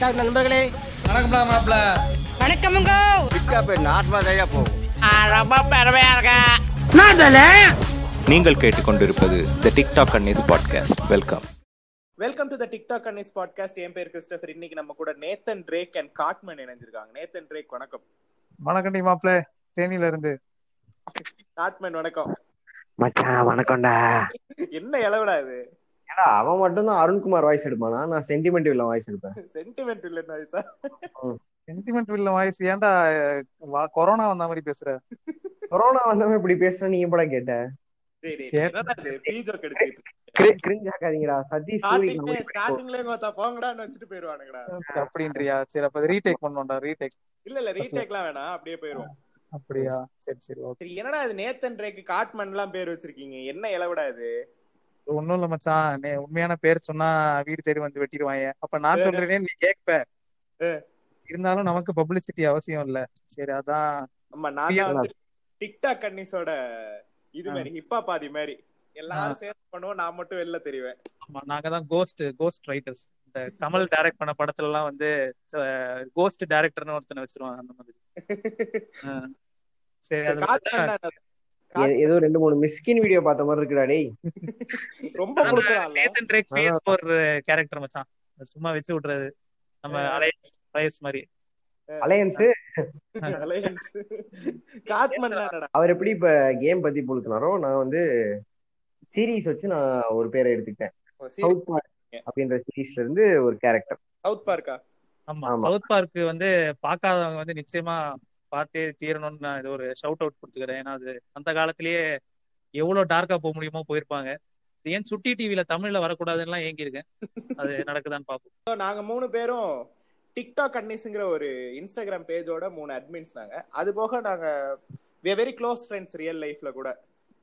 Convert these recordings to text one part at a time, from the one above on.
TikTok நண்பர்களே வணக்கம்டா மாப்ள. வணக்கமுங்க நீங்கள் கேட்டுக்கொண்டிருப்பது the TikTok Annis podcast welcome welcome to the TikTok Annis podcast என் பேர் கிறிஸ்டபர். இன்னைக்கு நம்ம கூட நேத்தன் ட்ரேக் அண்ட் காட்மன் இணைஞ்சிருக்காங்க. நேத்தன் ட்ரேக் வணக்கம். வணக்கண்டி மாப்ள. தேனியில இருந்து. காட்மன் வணக்கம். மச்சான் வணக்கம்டா. என்ன இளவுடா இது? ஏடா அவன் மட்டும் தான் அருண்குமார் வாய்ஸ் எடுப்பானா? நான் சென்டிமெண்ட் இல்ல வாய்ஸ் எடுப்பேன். சென்டிமெண்ட் இல்லைன்னா வயசா சென்டிமெண்ட் வில்ல வாய்ஸ் ஏன்டா வா- கொரோனா வந்த மாதிரி பேசுற? கொரோனா வந்தவன் இப்படி பேசுனா நீங்க எப்படா கேட்ட? அப்படின்றியா? சரி அப்ப ரீடேக் பண்ணோம்டா ரீடேக் இல்ல இல்ல ரீடேக்லாம் வேணாம். அப்படியே போயிருவோம். அப்படியா? சரி சரி என்னடா இது? நேத்தன் ட்ரேக் காட்மன் எல்லாம் பேர் வச்சிருக்கீங்க. என்ன இளவுடா இது? ஒண்ணும் இல்ல மச்சான். நீ உண்மையான பேர் சொன்னா வீடு தேடி வந்து வெட்டிடுவாங்க அப்ப நான் சொல்றேனே நீ கேட்ப. இருந்தாலும் நமக்கு பப்ளிசிட்டி அவசியம் இல்ல. சரி அதான் ஆமா நான் டிக்டாக் கன்னிஸோட இது மாதிரி ஹிப்பா பாதி மாதிரி எல்லாரும் சேர்ந்து பண்ணுவோம் நான் மட்டும் வெளில தெரிவேன். ஆமா, நாங்க தான் கோஸ்ட் கோஸ்ட் ரைட்டர்ஸ் இந்த கமல் டைரக்ட் பண்ண படத்துல எல்லாம் வந்து கோஸ்ட் டைரக்டர்னு ஒருத்தனை வச்சிருவாங்க அந்த மாதிரி. சரி ஏதோ ரெண்டு மூணு மிஸ்கின் வீடியோ பார்த்த மாதிரி இருக்குடா டேய். ரொம்ப கொடுக்குறான்ல? Nathan Drake PS four character மச்சான். சும்மா வச்சு விடுறது நம்ம அலையன்ஸ் பயஸ் மாதிரி. Alliance Alliance. காட்மன்? அவர் எப்படி இப்ப கேம் பத்தி புழுத்தினாரோ நான் வந்து சீரீஸ் வச்சு நான் ஒரு பேரை எடுத்துக்கிட்டேன். சவுத் பார்க் அப்படின்ற சீரீஸ்ல இருந்து ஒரு கேரக்டர் சவுத் பார்க்கா ஆமா ஆமா. சவுத் பார்க் வந்து பார்க்காதவங்க வந்து நிச்சயமா பார்த்தே தீரணும்னு நான் இது ஒரு ஷவுட் அவுட் கொடுத்துக்கிறேன். ஏன்னா அது அந்த காலத்திலேயே எவ்வளவு டார்க்கா போக முடியுமோ போயிருப்பாங்க. ஏன் சுட்டி டிவில தமிழ்ல வரக்கூடாதுன்னு ஏங்கி இருக்கேன் அது நடக்குதான்னு பாப்போம் நாங்க மூணு பேரும் டிக்டாக் அன்னிஸ்ங்கிற ஒரு இன்ஸ்டாகிராம் பேஜோட மூணு அட்மின்ஸ் நாங்க. அது போக நாங்க வெரி க்ளோஸ் ஃப்ரெண்ட்ஸ் ரியல் லைஃப்ல கூட.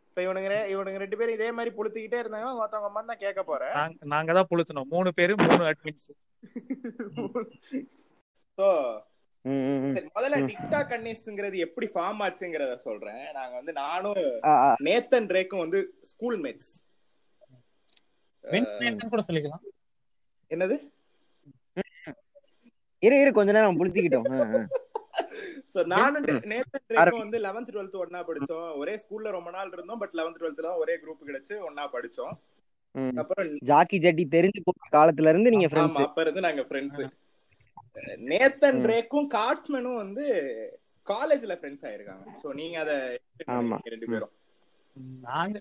இப்ப இவனுங்க இவனுங்க ரெண்டு பேரும் இதே மாதிரி புளுத்திக்கிட்டே இருந்தாங்க. ஒருத்தவங்க அம்மா தான் கேட்க போறேன். நாங்க தான் புளுத்தணும் மூணு பேரு மூணு அட்மின்ஸ். சரி, முதல்ல டிக்டாக் அன்னிஸ்ங்கிறது எப்படி ஃபார்ம் ஆச்சுங்கிறத சொல்றேன். நாங்க வந்து நானும். நேத்தன் ரேக்கும் வந்து ஸ்கூல் மேட்ஸ் கூட சொல்லிக்கலாம். என்னது? இரு இரு கொஞ்ச நேரம் ஆ. சோ நானும் நேத்தன் ரேக்கும் வந்து 11th 12th ஒண்ணா படிச்சோம். ஒரே ஸ்கூல்ல ரொம்ப நாள் இருந்தோம் பட் 11th 12th தான் ஒரே குரூப் கிடைச்சு ஒண்ணா படிச்சோம். அப்புறம் ஜாக்கி ஜட்டி தெரிஞ்சு போன காலத்துல இருந்து நீங்க ஃப்ரெண்ட்ஸ் அப்ப இருந்து நாங்க ஃப்ரெண்ட்ஸ் நேத்தன் ரேக்கும் காட்மனும் வந்து காலேஜ்ல ஃப்ரெண்ட்ஸ் ஆயிருக்காங்க. சோ நீங்க அத ரெண்டு பேரும். நாங்க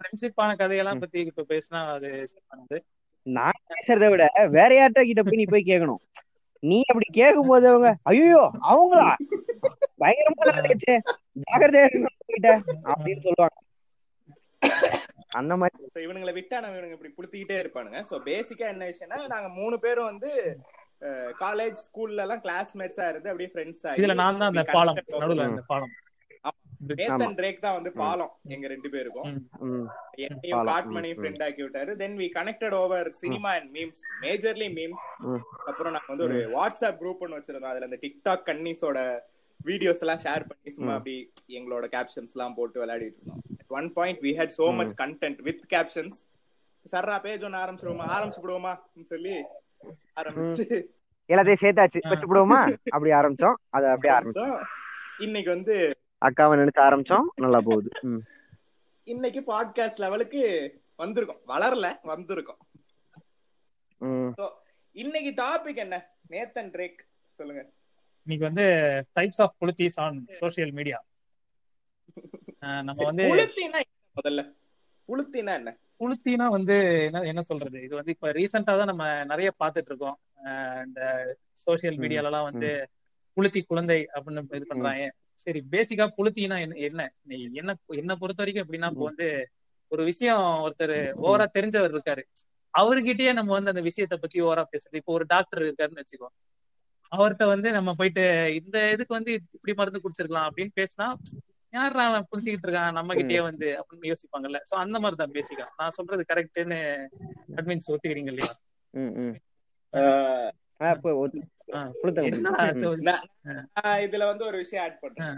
ஃப்ரெண்ட்ஷிப்பான கதையெல்லாம் பத்தி இப்ப பேசினா அது. நான் பேசுறத விட வேற கிட்ட போய் நீ போய் கேட்கணும் நீ அப்படி கேட்கும் போது அவங்க ஐயோ அவங்களா? பயங்கரமா இருந்துச்சு கிட்ட அப்படின்னு சொல்லுவாங்க. அந்த மாதிரி. இவனுங்களை விட்டா நம்ம இவனுங்க இப்படி புளுத்திக்கிட்டே இருப்பானுங்க. சோ பேசிக்கா என்ன விஷயம்னா நாங்க மூணு பேரும் வந்து காலேஜ் ஸ்கூல்ல எல்லாம் கிளாஸ்மேட்ஸா இருந்து அப்படியே ஃப்ரெண்ட்ஸ் ஆகி இதுல நான் தான் அந்த we பாலம் connected over- நடுவுல அந்த பாலம். நேத்தன் ட்ரேக் தான் வந்து பாலம் எங்க ரெண்டு பேருக்கும். என்னையும் ம், ஃப்ரெண்ட் ஆக்கி விட்டாரு. Then we connected over cinema and memes majorly memes. அப்புறம் நாங்க வந்து ஒரு வாட்ஸ்அப் குரூப் ஒன்று வச்சிருந்தோம். அதுல இந்த டிக்டாக் கன்னிஸோட வீடியோஸ் எல்லாம் ஷேர் பண்ணி சும்மா. அப்படி எங்களோட கேப்ஷன்ஸ் எல்லாம் போட்டு விளையாடிட்டு இருந்தோம். One point we had so much content with captions சர்ரா page ஒன்று ஆரம்பிச்சிருவோமா? ஆரம்பிச்சுடுவோமா சொல்லி ஆரம்பிச்சு. எல்லாத்தையும் சேர்த்தாச்சு. வச்சுப்படுவோமா அப்படி ஆரம்பிச்சோம். அதை அப்படியே ஆரம்பிச்சோம். இன்னைக்கு வந்து அக்காவை நினைச்சு ஆரம்பிச்சோம். நல்லா போகுது. ம். இன்னைக்கு பாட்காஸ்ட் லெவலுக்கு வந்திருக்கோம். வளரல வந்திருக்கோம். ம். இன்னைக்கு டாபிக் என்ன? Nathan Drake. சொல்லுங்க. இன்னைக்கு வந்து டைப்ஸ் ஆஃப் புலித்தீஸ் ஆன் சோசியல் மீடியா நம்ம வந்து முதல்ல? புளுத்தினா என்ன? புளுத்தினா வந்து என்ன என்ன சொல்றது? இது வந்து இப்ப ரீசெண்டா தான் நம்ம நிறைய பார்த்துட்டு இருக்கோம் இந்த சோசியல் மீடியால எல்லாம் வந்து புளுத்தி குழந்தை அப்படின்னு இது பண்றாங்க. சரி பேசிக்கா புளுத்தினா என்ன என்ன? என்ன என்ன பொறுத்த வரைக்கும் எப்படின்னா இப்போ வந்து ஒரு விஷயம் ஒருத்தர் ஓவரா தெரிஞ்சவர் இருக்காரு. அவர்கிட்டயே நம்ம வந்து அந்த விஷயத்த பத்தி ஓவரா பேசுறது. இப்போ ஒரு டாக்டர் இருக்காருன்னு வச்சுக்கோ. அவர்கிட்ட வந்து நம்ம போயிட்டு இந்த இதுக்கு வந்து இப்படி மருந்து குடிச்சிருக்கலாம் அப்படின்னு பேசினா யாரா அவன் புரிஞ்சுக்கிட்டு இருக்கான்? நம்ம கிட்டயே வந்து அப்படின்னு யோசிப்பாங்கல்ல. சோ அந்த மாதிரி தான் பேசிக்கா நான் சொல்றது கரெக்ட்னு அட்மின்ஸ் ஒத்துக்கிறீங்க இல்லையா? இதுல வந்து ஒரு விஷயம் ஆட் பண்றேன்.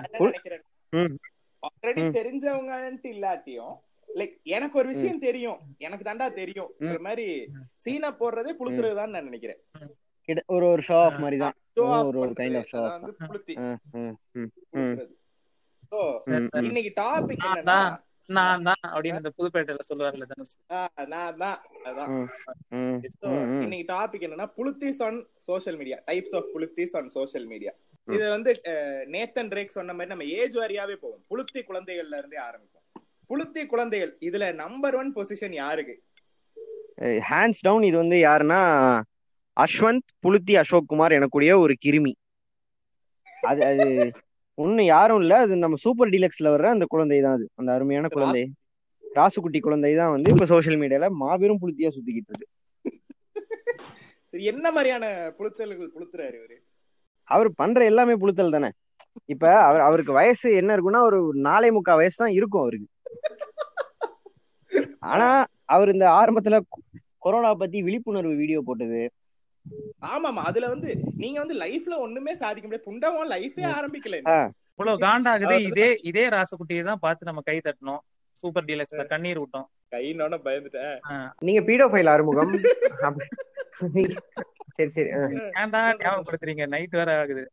ஆல்ரெடி. தெரிஞ்சவங்கன்ட்டு இல்லாட்டியும் லைக் எனக்கு ஒரு விஷயம் தெரியும். எனக்கு தாண்டா தெரியும். மாதிரி சீனா போடுறதே புளுத்துறதுதான் நான் நினைக்கிறேன். கிட்ட- ஒரு ஒரு ஷோ ஆஃப் மாதிரி தான். ஆஃப் ஒரு ஒரு கைண்ட் ஆஃப் ஷோ அதான் இன்னைக்கு டாபிக் நான் என்னன்னா தான் நான் தான் அப்படின்னு புதுப்பேட்டையில சொல்லுவார்ல தனுஷ். ஆ, நான் தான் அதான். இன்னைக்கு டாபிக் என்னன்னா புளுத்திஸ் on social media types of புளுத்திஸ் on social media. இது வந்து நேத்தன் ரேக் சொன்ன மாதிரி நம்ம ஏஜ் வாரியாவே போவோம். புளுத்தி குழந்தைகள்ல இருந்தே ஆரம்பிப்போம். புளுத்தி குழந்தைகள் இதுல நம்பர் ஒன் பொசிஷன் யாருக்கு? ஹேண்ட்ஸ் டவுன் இது வந்து யாருன்னா அஸ்வந்த் புலுத்தி அசோக் குமார் எனக்கூடிய ஒரு கிருமி. அது அது ஒண்ணு யாரும் இல்ல. அது நம்ம சூப்பர் டீலக்ஸ்ல வர்ற அந்த குழந்தை தான் அது. அந்த அருமையான குழந்தை. ராசுகுட்டி குழந்தை தான் வந்து இப்ப சோஷியல் மீடியால மாபெரும் புளுத்தியா சுத்திக்கிட்டு இருக்கு. என்ன மாதிரியான புளுத்தல்கள் புளுத்துறாரு இவரு? அவர் பண்ற எல்லாமே புளுத்தல் தானே? இப்ப அவர் அவருக்கு வயசு என்ன இருக்குன்னா ஒரு நாலே முக்கா வயசு தான் இருக்கும் அவருக்கு. ஆனா அவர் இந்த ஆரம்பத்துல கொரோனா பத்தி விழிப்புணர்வு வீடியோ போட்டது ஆமாமா அதுல வந்து நீங்க வந்து லைஃப்ல ஒண்ணுமே சாதிக்க முடியாது. புண்டமும் லைஃபே ஆரம்பிக்கல. இவ்வளவு காண்டாகுது இதே இதே ராசகுட்டியை தான் பார்த்து நம்ம கை தட்டணும். சூப்பர் டீலக்ஸ்ல கண்ணீர் விட்டோம் கைனோட பயந்துட்டேன். நீங்க பீடோஃபைல் ஆறுமுகம். அப்படி- சரி சரி. ஏன்டா ஞாபகப்படுத்துறீங்க? நைட் வேற ஆகுது.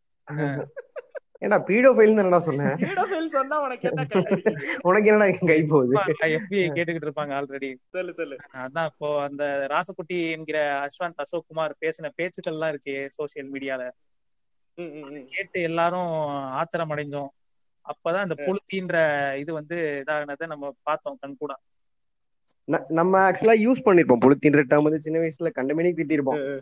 ஏன்டா பீடோஃபைல் என்னடா சொன்னேன் பீடோஃபைல் சொன்னா உனக்கு என்ன? உனக்கு என்னடா கை போகுது? எஃபிஐ கேட்டுக்கிட்டு இருப்பாங்க ஆல்ரெடி சொல்லு சொல்லு. அதான் இப்போ அந்த ராசகுட்டி என்கிற அஸ்வந்த் அசோக் குமார் பேசின பேச்சுக்கள் எல்லாம் இருக்கு சோசியல் மீடியால. கேட்டு எல்லாரும் ஆத்திரம் அடைஞ்சோம் அப்பதான் இந்த புளுத்தின்ற இது வந்து இதானதை நம்ம பார்த்தோம் கண் கூட. ந- நம்ம ஆக்சுவலா யூஸ் பண்ணிருப்போம். புளுத்தின்ற டேர்ம் வந்து சின்ன வயசுல கண்டமேனி திட்டிருப்போம்.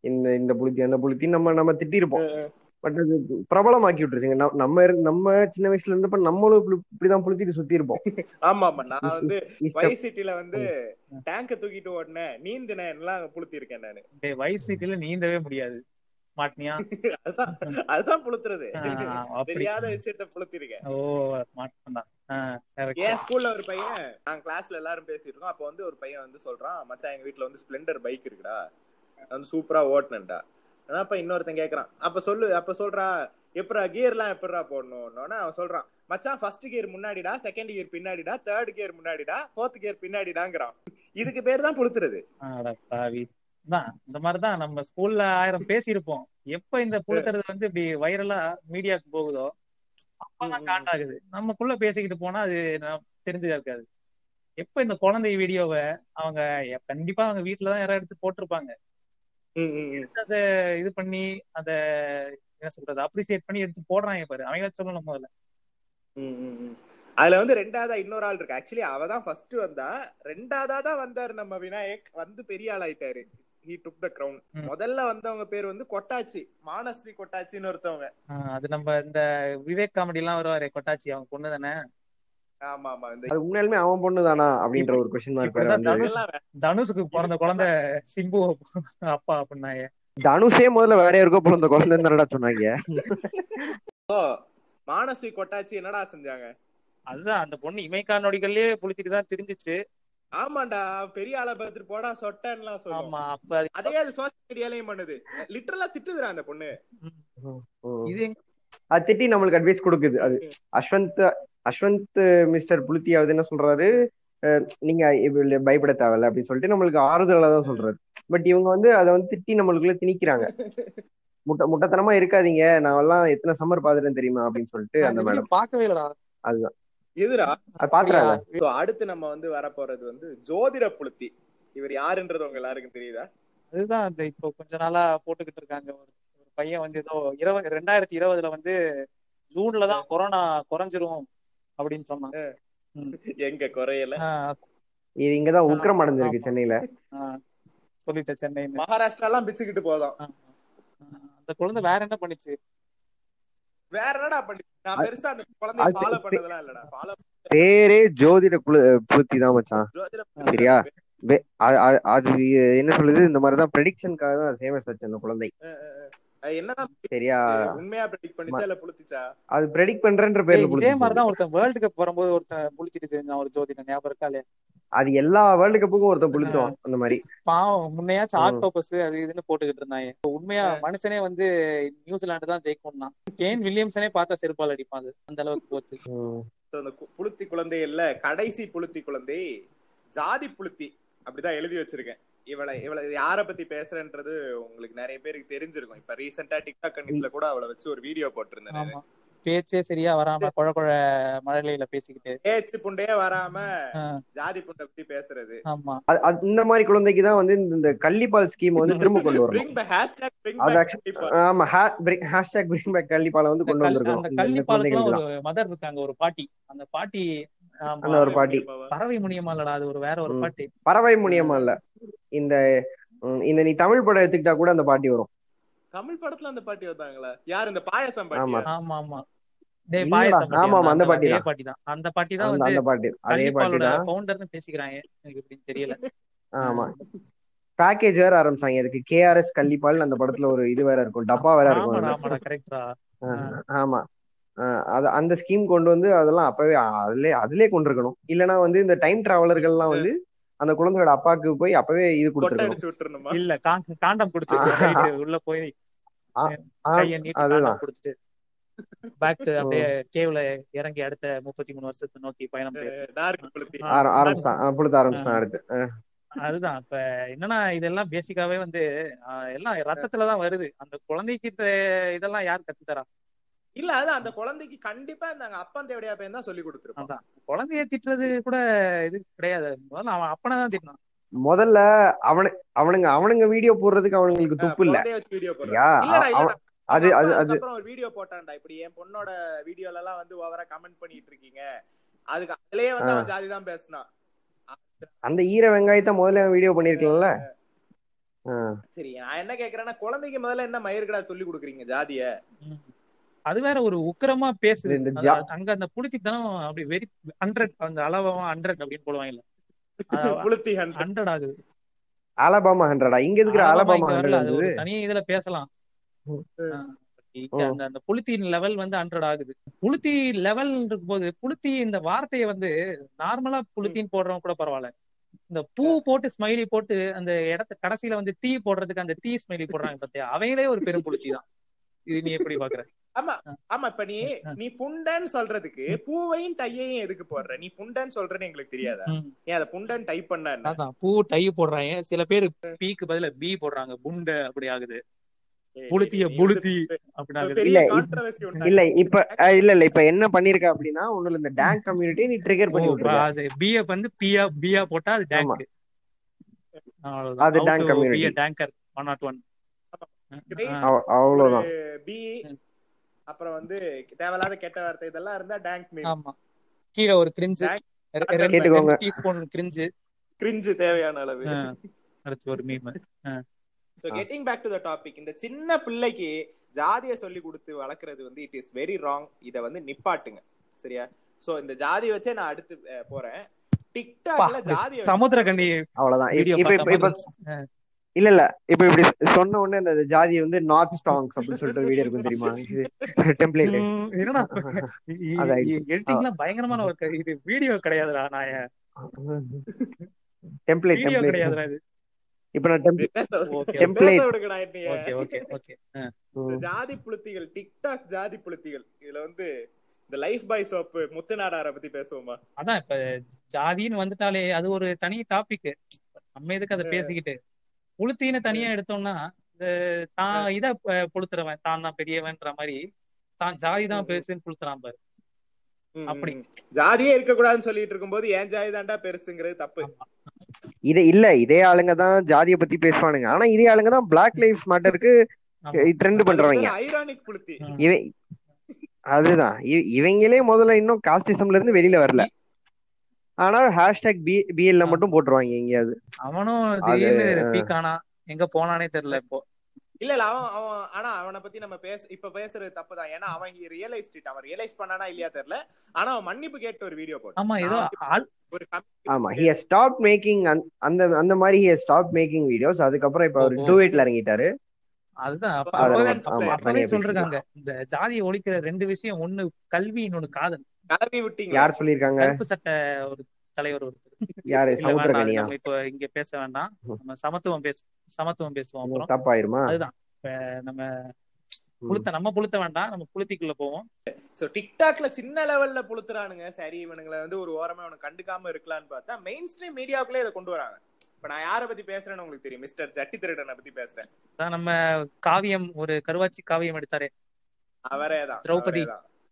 இந்த இந்த புளுத்தி அந்த புளுத்தி நம்ம நம்ம திட்டிருப்போம். பட் அது பிரபலமாக்கி விட்டுருச்சுங்க. நம்ம- நம்ம சின்ன வயசுல இருந்தப்ப நம்மளும் இப்படி- இப்படிதான் புளுத்திட்டு சுத்தி இருப்போம் ஆமா ஆமா நான் வந்து. வைஸ் சிட்டில வந்து டேங்க தூக்கிட்டு ஓடினேன். நீந்தினேன். எல்லாம் புளுத்தி இருக்கேன் நானு. டேய், வயசு சிட்டில நீந்தவே முடியாது. மாட்டினியா? அதுதான் அதுதான் புளுத்துறது. தெரியாத விஷயத்த புளுத்தி இருக்கேன் ஓ மாட்டான் கரெக்ட் என் ஸ்கூல்ல ஒரு பையன் நாங்க கிளாஸ்ல எல்லாரும் பேசிட்டு இருக்கோம் அப்ப வந்து ஒரு பையன் வந்து சொல்றான் மச்சான் எங்க வீட்ல வந்து ஸ்ப்ளெண்டர் பைக் இருக்குடா. வந்து சூப்பரா ஓட்டுனேன்டா. அப்ப இன்னொருத்தன் கேக்குறான். அப்ப சொல்லு அப்ப சொல்றான் எப்படா கியர் எல்லாம் எப்படா போடணும்னு அவன் சொல்றான். மச்சான் ஃபர்ஸ்ட் கியர் முன்னாடிடா செகண்ட் கியர் பின்னாடிடா தேர்ட் கியர் முன்னாடிடா ஃபோர்த் கியர் பின்னாடிடாங்கிறான். இதுக்கு பேர் தான் புளுத்துறது. தான் இந்த மாதிரிதான் நம்ம ஸ்கூல்ல ஆயிரம் பேசியிருப்போம். எப்ப இந்த புழுத்துறது வந்து இப்படி வைரலா மீடியாக்கு போகுதோ அப்பதான். காண்டாகுது. நமக்குள்ள பேசிக்கிட்டு போனா அது தெரிஞ்சதா இருக்காது. எப்ப இந்த குழந்தை வீடியோவை அவங்க கண்டிப்பா அவங்க வீட்டுலதான் யாராவது எடுத்து போட்டிருப்பாங்க. அத இது பண்ணி அத என்ன சொல்றது அப்ரிசியேட் பண்ணி எடுத்து போடுறாங்க பாரு. அவங்க சொல்லணும் முதல்ல. அதுல வந்து ரெண்டாவதா இன்னொரு ஆள் இருக்கு. ஆக்சுவலி அவ தான் ஃபர்ஸ்ட் வந்தா ரெண்டாவதா தான் வந்தாரு நம்ம விநாயக். வந்து பெரிய ஆள் ஆயிட்டாரு. He took the crown. முதல்ல வந்தவங்க பேர் வந்து கொட்டாச்சி. மானஸ்வி கொட்டாச்சின்னு ஒருத்தவங்க. அது நம்ம இந்த விவேக் காமெடி எல்லாம் வருவாரு கொட்டாச்சி. அவங்க பொண்ணு தானே அது உண்மையாலுமே அவன் பொண்ணுதானா அப்படின்ற ஒரு கொஸ்டின் மார்க் தனுஷுக்கு பிறந்த குழந்தை சிம்பு அப்பா அப்படின்னாங்க. தனுஷே முதல்ல வேற யாருக்கோ பிறந்த குழந்தை தானடா சொன்னாங்க. மானஸ்வி கொட்டாச்சி என்னடா செஞ்சாங்க? அதுதான் அந்த பொண்ணு இமைக்கா நொடிகள்லயே புளித்திட்டு தான் தெரிஞ்சிச்சு. ஆமாண்டா பெரிய ஆளை பார்த்துட்டு போடா சொட்டன்லாம் சொல்லுவோம் ஆமா அப்ப அது- அதே சோசியல் மீடியாலயும் பண்ணுது. லிட்டரலா திட்டுதுடா அந்த பொண்ணு. இது அது திட்டி நம்மளுக்கு அட்வைஸ் கொடுக்குது. அது அஸ்வந்த் அஸ்வந்த் மிஸ்டர் புளுத்தி அவர் என்ன சொல்றாரு? அஹ் நீங்க பயப்பட தேவையில்ல அப்படின்னு சொல்லிட்டு நம்மளுக்கு ஆறுதலா தான் சொல்றாரு. பட் இவங்க வந்து அதை வந்து திட்டி நம்மளுக்குள்ள திணிக்கிறாங்க. முட்டை முட்டைத்தனமா இருக்காதீங்க. நான் எல்லாம் எத்தனை சம்மர் பாத்துட்டேன் தெரியுமா அப்படின்னு சொல்லிட்டு அந்த மேடம் இல்லடா. அதுதான். பாத்துறாங்க So, அடுத்து நம்ம வந்து வரப்போறது வந்து ஜோதிட புளுத்தி. இவர் யாருன்றது உங்க எல்லாருக்கும் தெரியுதா? அதுதான் அந்த இப்போ கொஞ்ச நாளா போட்டுக்கிட்டு இருக்காங்க. ஒரு பையன் வந்து ஏதோ இருபது ரெண்டாயிரத்தி இருபதுல வந்து ஜூன்ல தான் கொரோனா குறைஞ்சிரும். அப்படின்னு சொன்னான் எங்க குறையல? இது இங்கதான் உக்கிரம் அடைஞ்சிருக்கு சென்னையில. சொல்லிட்டேன் சென்னைன்னு. மகாராஷ்டிரா எல்லாம் பிச்சுக்கிட்டு போதும் அந்த குழந்தை வேற என்ன பண்ணுச்சு? வேற என்னடா பண்ணி நான் பெருசா அந்த குழந்தைய ஃபாலோ பண்ணதெல்லாம் இல்லடா. ஃபாலோ பேரே ஜோதிட குழு புளுத்தி தான் மச்சான். சரியா? அது என்ன சொல்லுது? இந்த மாதிரிதான் ப்ரெடிக்ஷனுக்காக தான் ஃபேமஸ் ஆச்சு அந்த குழந்தை. என்னதான் சரியா? உண்மையா ப்ரெடிக்ட் பண்ணிச்சா இல்ல புளுத்திச்சா அது ப்ரெடிக்ட் பண்றேன்ற பேர்ல இதே புளுத்திச்சு. மாதிரிதான் ஒருத்தன் வேர்ல்டு கப் வரும்போது ஒருத்தன் புளிச்சிட்டு தெரிஞ்சான் ஒரு ஜோதிடன் ஞாபகம் இருக்கா இல்லையா? அது எல்லா வேர்ல்டு கப்புக்கும் ஒருத்தன் அந்த மாதிரி. பாவம் முன்னையாச்சும் ம். ஆக்டோபஸ் அது இதுன்னு போட்டுக்கிட்டு இருந்தாங்க இப்ப உண்மையா மனுஷனே வந்து நியூசிலாந்து தான் ஜெயிக்கும்னா கேன் வில்லியம்சனே பார்த்தா செருப்பால் அடிப்பான் அது. அந்த அளவுக்கு போச்சு. அந்த புளுத்தி குழந்தை இல்ல கடைசி புளுத்தி குழந்தை ஜாதி புளுத்தி அப்படிதான் எழுதி வச்சிருக்கேன். இவளை இவளை யார பத்தி பேசுறேன்றது உங்களுக்கு நிறைய பேருக்கு தெரிஞ்சிருக்கும். இப்ப ரீசெண்டா டிக்டாக் கன்னிஸ்ல கூட அவளை வச்சு ஒரு வீடியோ போட்டிருந்தேன் பேச்சே சரியா வராம குழ குழ மழலையில பேசிக்கிட்டு. பேச்சு புண்டையே வராம ஜாதி புண்டை பத்தி பேசுறது. ஆமா. இந்த மாதிரி குழந்தைக்கு தான் வந்து இந்த- இந்த கள்ளிப்பால் ஸ்கீம் வந்து திரும்ப கொண்டு வரணும். Bring back hashtag bring அது back actually- கண்டிப்பா. ஆமா ஹேஷ்டாக் பிரிங் பேக் கள்ளிப்பாலை வந்து கொண்டு வந்திருக்கணும். அந்த ஒரு மதர் இருக்காங்க ஒரு பாட்டி. அந்த பாட்டி அந்த ஒரு பாட்டி. பறவை முனியமா இல்லடா அது ஒரு வேற ஒரு. பாட்டி. பறவை முனியமா இல்ல இந்த இந்த நீ தமிழ் படம் எடுத்துக்கிட்டா கூட அந்த பாட்டி வரும். தமிழ் படத்துல அந்த பாட்டி வந்தாங்களா யார் இந்த பாயசம் பாட்டி ஆமா. ஆமா டேய். பாயசம் ஆமா, ஆமா, அந்த பாட்டி தான். பாட்டி தான் அந்த பாட்டி தான் அந்த வந்து அந்த பாட்டி அதே பாட்டி தான். ஃபவுண்டர்னு பேசிக்கிறாங்க. எனக்கு எப்படின்னு தெரியல. ஆமா. பேக்கேஜ் வேற ஆரம்பிச்சாங்க. அதுக்கு கேஆர்எஸ் கள்ளிப்பால் அந்த படத்துல ஒரு இது வேற இருக்கும். டப்பா வேற இருக்கும் ஆமா. அது அந்த ஸ்கீம் கொண்டு வந்து அதெல்லாம் அப்பவே அதுலயே அதுலயே கொண்டு இருக்கணும் இல்லனா வந்து இந்த டைம் டிராவலர்கள்லாம் வந்து அந்த குழந்தையோட அப்பாக்கு போய் அப்பவே இது கொடுத்துருக்கணும். இல்ல காண்டம் கொடுத்து உள்ள போய் அதுதான். பேக் அப்படியே கேவ்ல இறங்கி அடுத்த முப்பத்தி மூணு வருஷத்தை நோக்கி பயணம் செய்யுது டார்க் புளுத்தி. ஆ. ஆர- ஆரம்பிச்சிட்டான். ஆ, புழுத்த ஆரம்பிச்சிட்டான் அடுத்து. ஆ, அதுதான். இப்ப என்னன்னா இதெல்லாம் பேசிக்காவே வந்து எல்லாம் ரத்தத்துலதான் வருது. அந்த குழந்தைக்கு இதெல்லாம் யார் கத்து தரா இல்ல அது அந்த குழந்தைக்கு கண்டிப்பா இந்த அப்பன் தேவடியா பையன் தான் சொல்லி கொடுத்துருப்பான். அதான். குழந்தைய திட்டுறது கூட இது கிடையாது. முதல்ல அவன் அப்பனை தான் திட்டினான் முதல்ல அவனு அவனுங்க அவனுங்க வீடியோ போடுறதுக்கு அவனுங்களுக்கு துப்பு இல்ல. வீடியோ போடுறான் அது அது அது. அதுக்கப்புறம் ஒரு வீடியோ போட்டான்டா. இப்படி என் பொண்ணோட வீடியோல எல்லாம் வந்து ஓவரா கமெண்ட் பண்ணிட்டு இருக்கீங்க. அதுக்கு அதுலயே வந்து அவன் ஜாதி தான் பேசினான். அந்த ஈர வெங்காயத்தை முதல்ல வீடியோ பண்ணிருக்கலாம்ல சரி நான் என்ன கேக்குறேன்னா குழந்தைக்கு முதல்ல என்ன மயிருக்கடா சொல்லி கொடுக்குறீங்க ஜாதிய. அது வேற ஒரு உக்கிரமா பேசுது. அங்க அந்த புளித்தித்தனம் அப்படி வெரி ஹண்ட்ரட் அந்த அளவா ஹண்ட்ரட் அப்படின்னு புளுத்தி ஹண்ட் ஹண்ட்ரட் ஆகுது. அலபாமா ஹண்ட்ரடா இங்க இருக்கிற அலபாமா ஹண்ட்ரட் வரல. அது இருந்தது ஒரு தனி இதுல பேசலாம். அந்த அந்த புளுத்தி லெவல் வந்து ஹண்ட்ரட் ஆகுது. புளுத்தி லெவல் இருக்கும்போது புளுத்தி இந்த வார்த்தையை வந்து நார்மலா புளுத்தின்னு போடுறவங்க கூட பரவாயில்ல. இந்த பூ போட்டு ஸ்மைலி போட்டு அந்த இடத்த கடைசியில வந்து தீ போடுறதுக்கு அந்த தீ ஸ்மைலி போடுறாங்க பாத்தியா? அவங்களே ஒரு பெரும் புளுத்தி தான். இது நீ எப்படி பாக்குற? ஆமா ஆமா இப்ப நீ நீ புண்டன் சொல்றதுக்கு பூவையும் டையையும் எதுக்கு போடுற? நீ புண்டன் சொல்றேன்னு எங்களுக்கு தெரியாதா. ஏன் அத புண்டன் டைப் பண்ண என்ன? அதான் பூ டை போடுறாங்க. சில பேர் பீக்கு பதிலா பி போடுறாங்க. புண்ட அப்படி ஆகுது. புளுத்திய புளுத்தி இல்ல, இப்ப- இல்ல இல்ல இப்ப என்ன பண்ணிருக்க அப்படின்னா ஒண்ணுல இந்த டேங்க் கம்யூனிட்டி நீ ட்ரிகர் பண்ணி விட்டுருக்க. அது பிஏ வந்து பியா பியா போட்டா அது. டேங்க் அது dank community. Danker one not one அவ- அவ்வளவுதான். பி. அப்புறம் வந்து தேவையில்லாத கெட்ட வார்த்தை இதெல்லாம் இருந்தா டேங்க் மீம் ஆமா. கீழே ஒரு கிரிஞ்சு Dank- கேட்டுக்கோங்க. டீஸ்பூன் கிரிஞ்சு கிரிஞ்சு தேவையான அளவு. அடுத்து ஒரு meme so getting back to the topic இந்த சின்ன பிள்ளைக்கு ஜாதிய சொல்லி கொடுத்து வளர்க்கறது வந்து இட் இஸ் வெரி ராங் இத வந்து நிப்பாட்டுங்க. சரியா? சோ இந்த ஜாதி வச்சே நான் அடுத்து போறேன். டிக்டாக்ல ஜாதி சமுத்திர கண்ணி அவ்வளவுதான். இல்ல இல்ல. இப்ப இப்படி சொன்ன உடனே அந்த ஜாதி வந்து நார்த் ஸ்டாங்ஸ் அப்படின்னு சொல்லிட்டு வீடியோ இருக்கும் தெரியுமா? இது டெம்ப்ளேட் என்னடா. எடிட்டிங்லாம் பயங்கரமான ஒர்க் இது வீடியோ கிடையாதுடா நான் டெம்ப்ளேட் வீடியோ டெம்ப்ளேட் கிடையாதுடா இது. இப்ப நான் ஓகே. ஓகே. ஓகே ஜாதி புளுத்திகள் டிக்டாக் ஜாதி புளுத்திகள். இதுல வந்து இந்த லைஃப் பாய் சோப் முத்துநாடார பத்தி பேசுவோமா? அதான் இப்ப ஜாதின்னு வந்துட்டாலே அது ஒரு தனி டாபிக் நம்ம எதுக்கு அதை பேசிக்கிட்டு? புளுத்தின்னு தனியா எடுத்தோம்னா இந்த தான் இத அஹ், புளுத்துறவன் தான் தான் பெரியவன்ற மாதிரி தான் ஜாதி தான் பெருசுன்னு புளுத்துறான் பாரு. அப்படி. ஜாதியே இருக்க கூடாதுன்னு சொல்லிட்டு இருக்கும்போது ஏன் ஜாதி தாண்டா பெருசுங்கிறது தப்பு? இது இல்ல இதே ஆளுங்க தான் ஜாதிய பத்தி பேசுவானுங்க. ஆனா இதே ஆளுங்க தான் பிளாக் லைஃப் மேட்டருக்கு. ட்ரெண்ட் பண்றவங்க. ஐரானிக் புளுத்தி. அதுதான். இவங்களே முதல்ல இன்னும் காஸ்டிசம்ல இருந்து வெளியில வரல. ஆனா ஹேஷ்டாக் பி பிஎல்ல மட்டும் போட்டுருவாங்க எங்கேயாவது. அவனும் அது, திடீர்னு பீக் ஆனா எங்க போனானே தெரியல இப்போ. இல்ல இல்ல அவன் அவன் ஆனா அவனை பத்தி நம்ம பேச இப்ப பேசுறது தப்பு தான் ஏன்னா அவன் ரியலைஸ் அவன் ரியலைஸ் பண்ணானா இல்லையா தெரியல. ஆனா அவன் மன்னிப்பு கேட்டு ஒரு வீடியோ போட்டான் ஆமா ஏதோ ஒரு ஆமா ஹி ஸ்டாப் மேக்கிங் அந்த அந்த மாதிரி ஹி ஸ்டாப் மேக்கிங் வீடியோஸ் அதுக்கப்புறம் இப்ப அவர் ஓஹோ. டூவேட்ல இறங்கிட்டாரு. அதுதான் அப்ப அத அப்பவே சொல்றாங்க இந்த ஜாதியை ஒழிக்கிற ரெண்டு விஷயம் ஒண்ணு கல்வி இன்னொன்னு காதல். கலவி விட்டீங்க யார் சொல்லியிருக்காங்க? கருப்பு சட்டை ஒரு தலைவர் ஒருத்தர். யாரு? சமுத்திரகனியா இப்ப இங்க பேச வேண்டாம். நம்ம சமத்துவம் பேச சமத்துவம் பேசுவோம் அப்புறம். தப்பாயிருமா? அதுதான். இப்ப நம்ம புளுத்த நம்ம புளுத்த வேண்டாம் நம்ம புளுத்திக்குள்ள போவோம். சோ டிக்டாக்ல சின்ன லெவல்ல புளுத்துறானுங்க சரி இவனுங்களை வந்து ஒரு ஓரமா இவனுக்கு கண்டுக்காம இருக்கலாம்னு பார்த்தா மெயின் ஸ்ட்ரீம் மீடியாவுக்குள்ளே இதை கொண்டு வராங்க. இப்ப நான் யார பத்தி பேசுறேன்னு உங்களுக்கு தெரியும்? மிஸ்டர் ஜட்டி திருடனை பத்தி பேசுறேன். அதான் நம்ம காவியம் ஒரு கருவாச்சி காவியம் எடுத்தாரு. அவரே தான் திரௌபதி.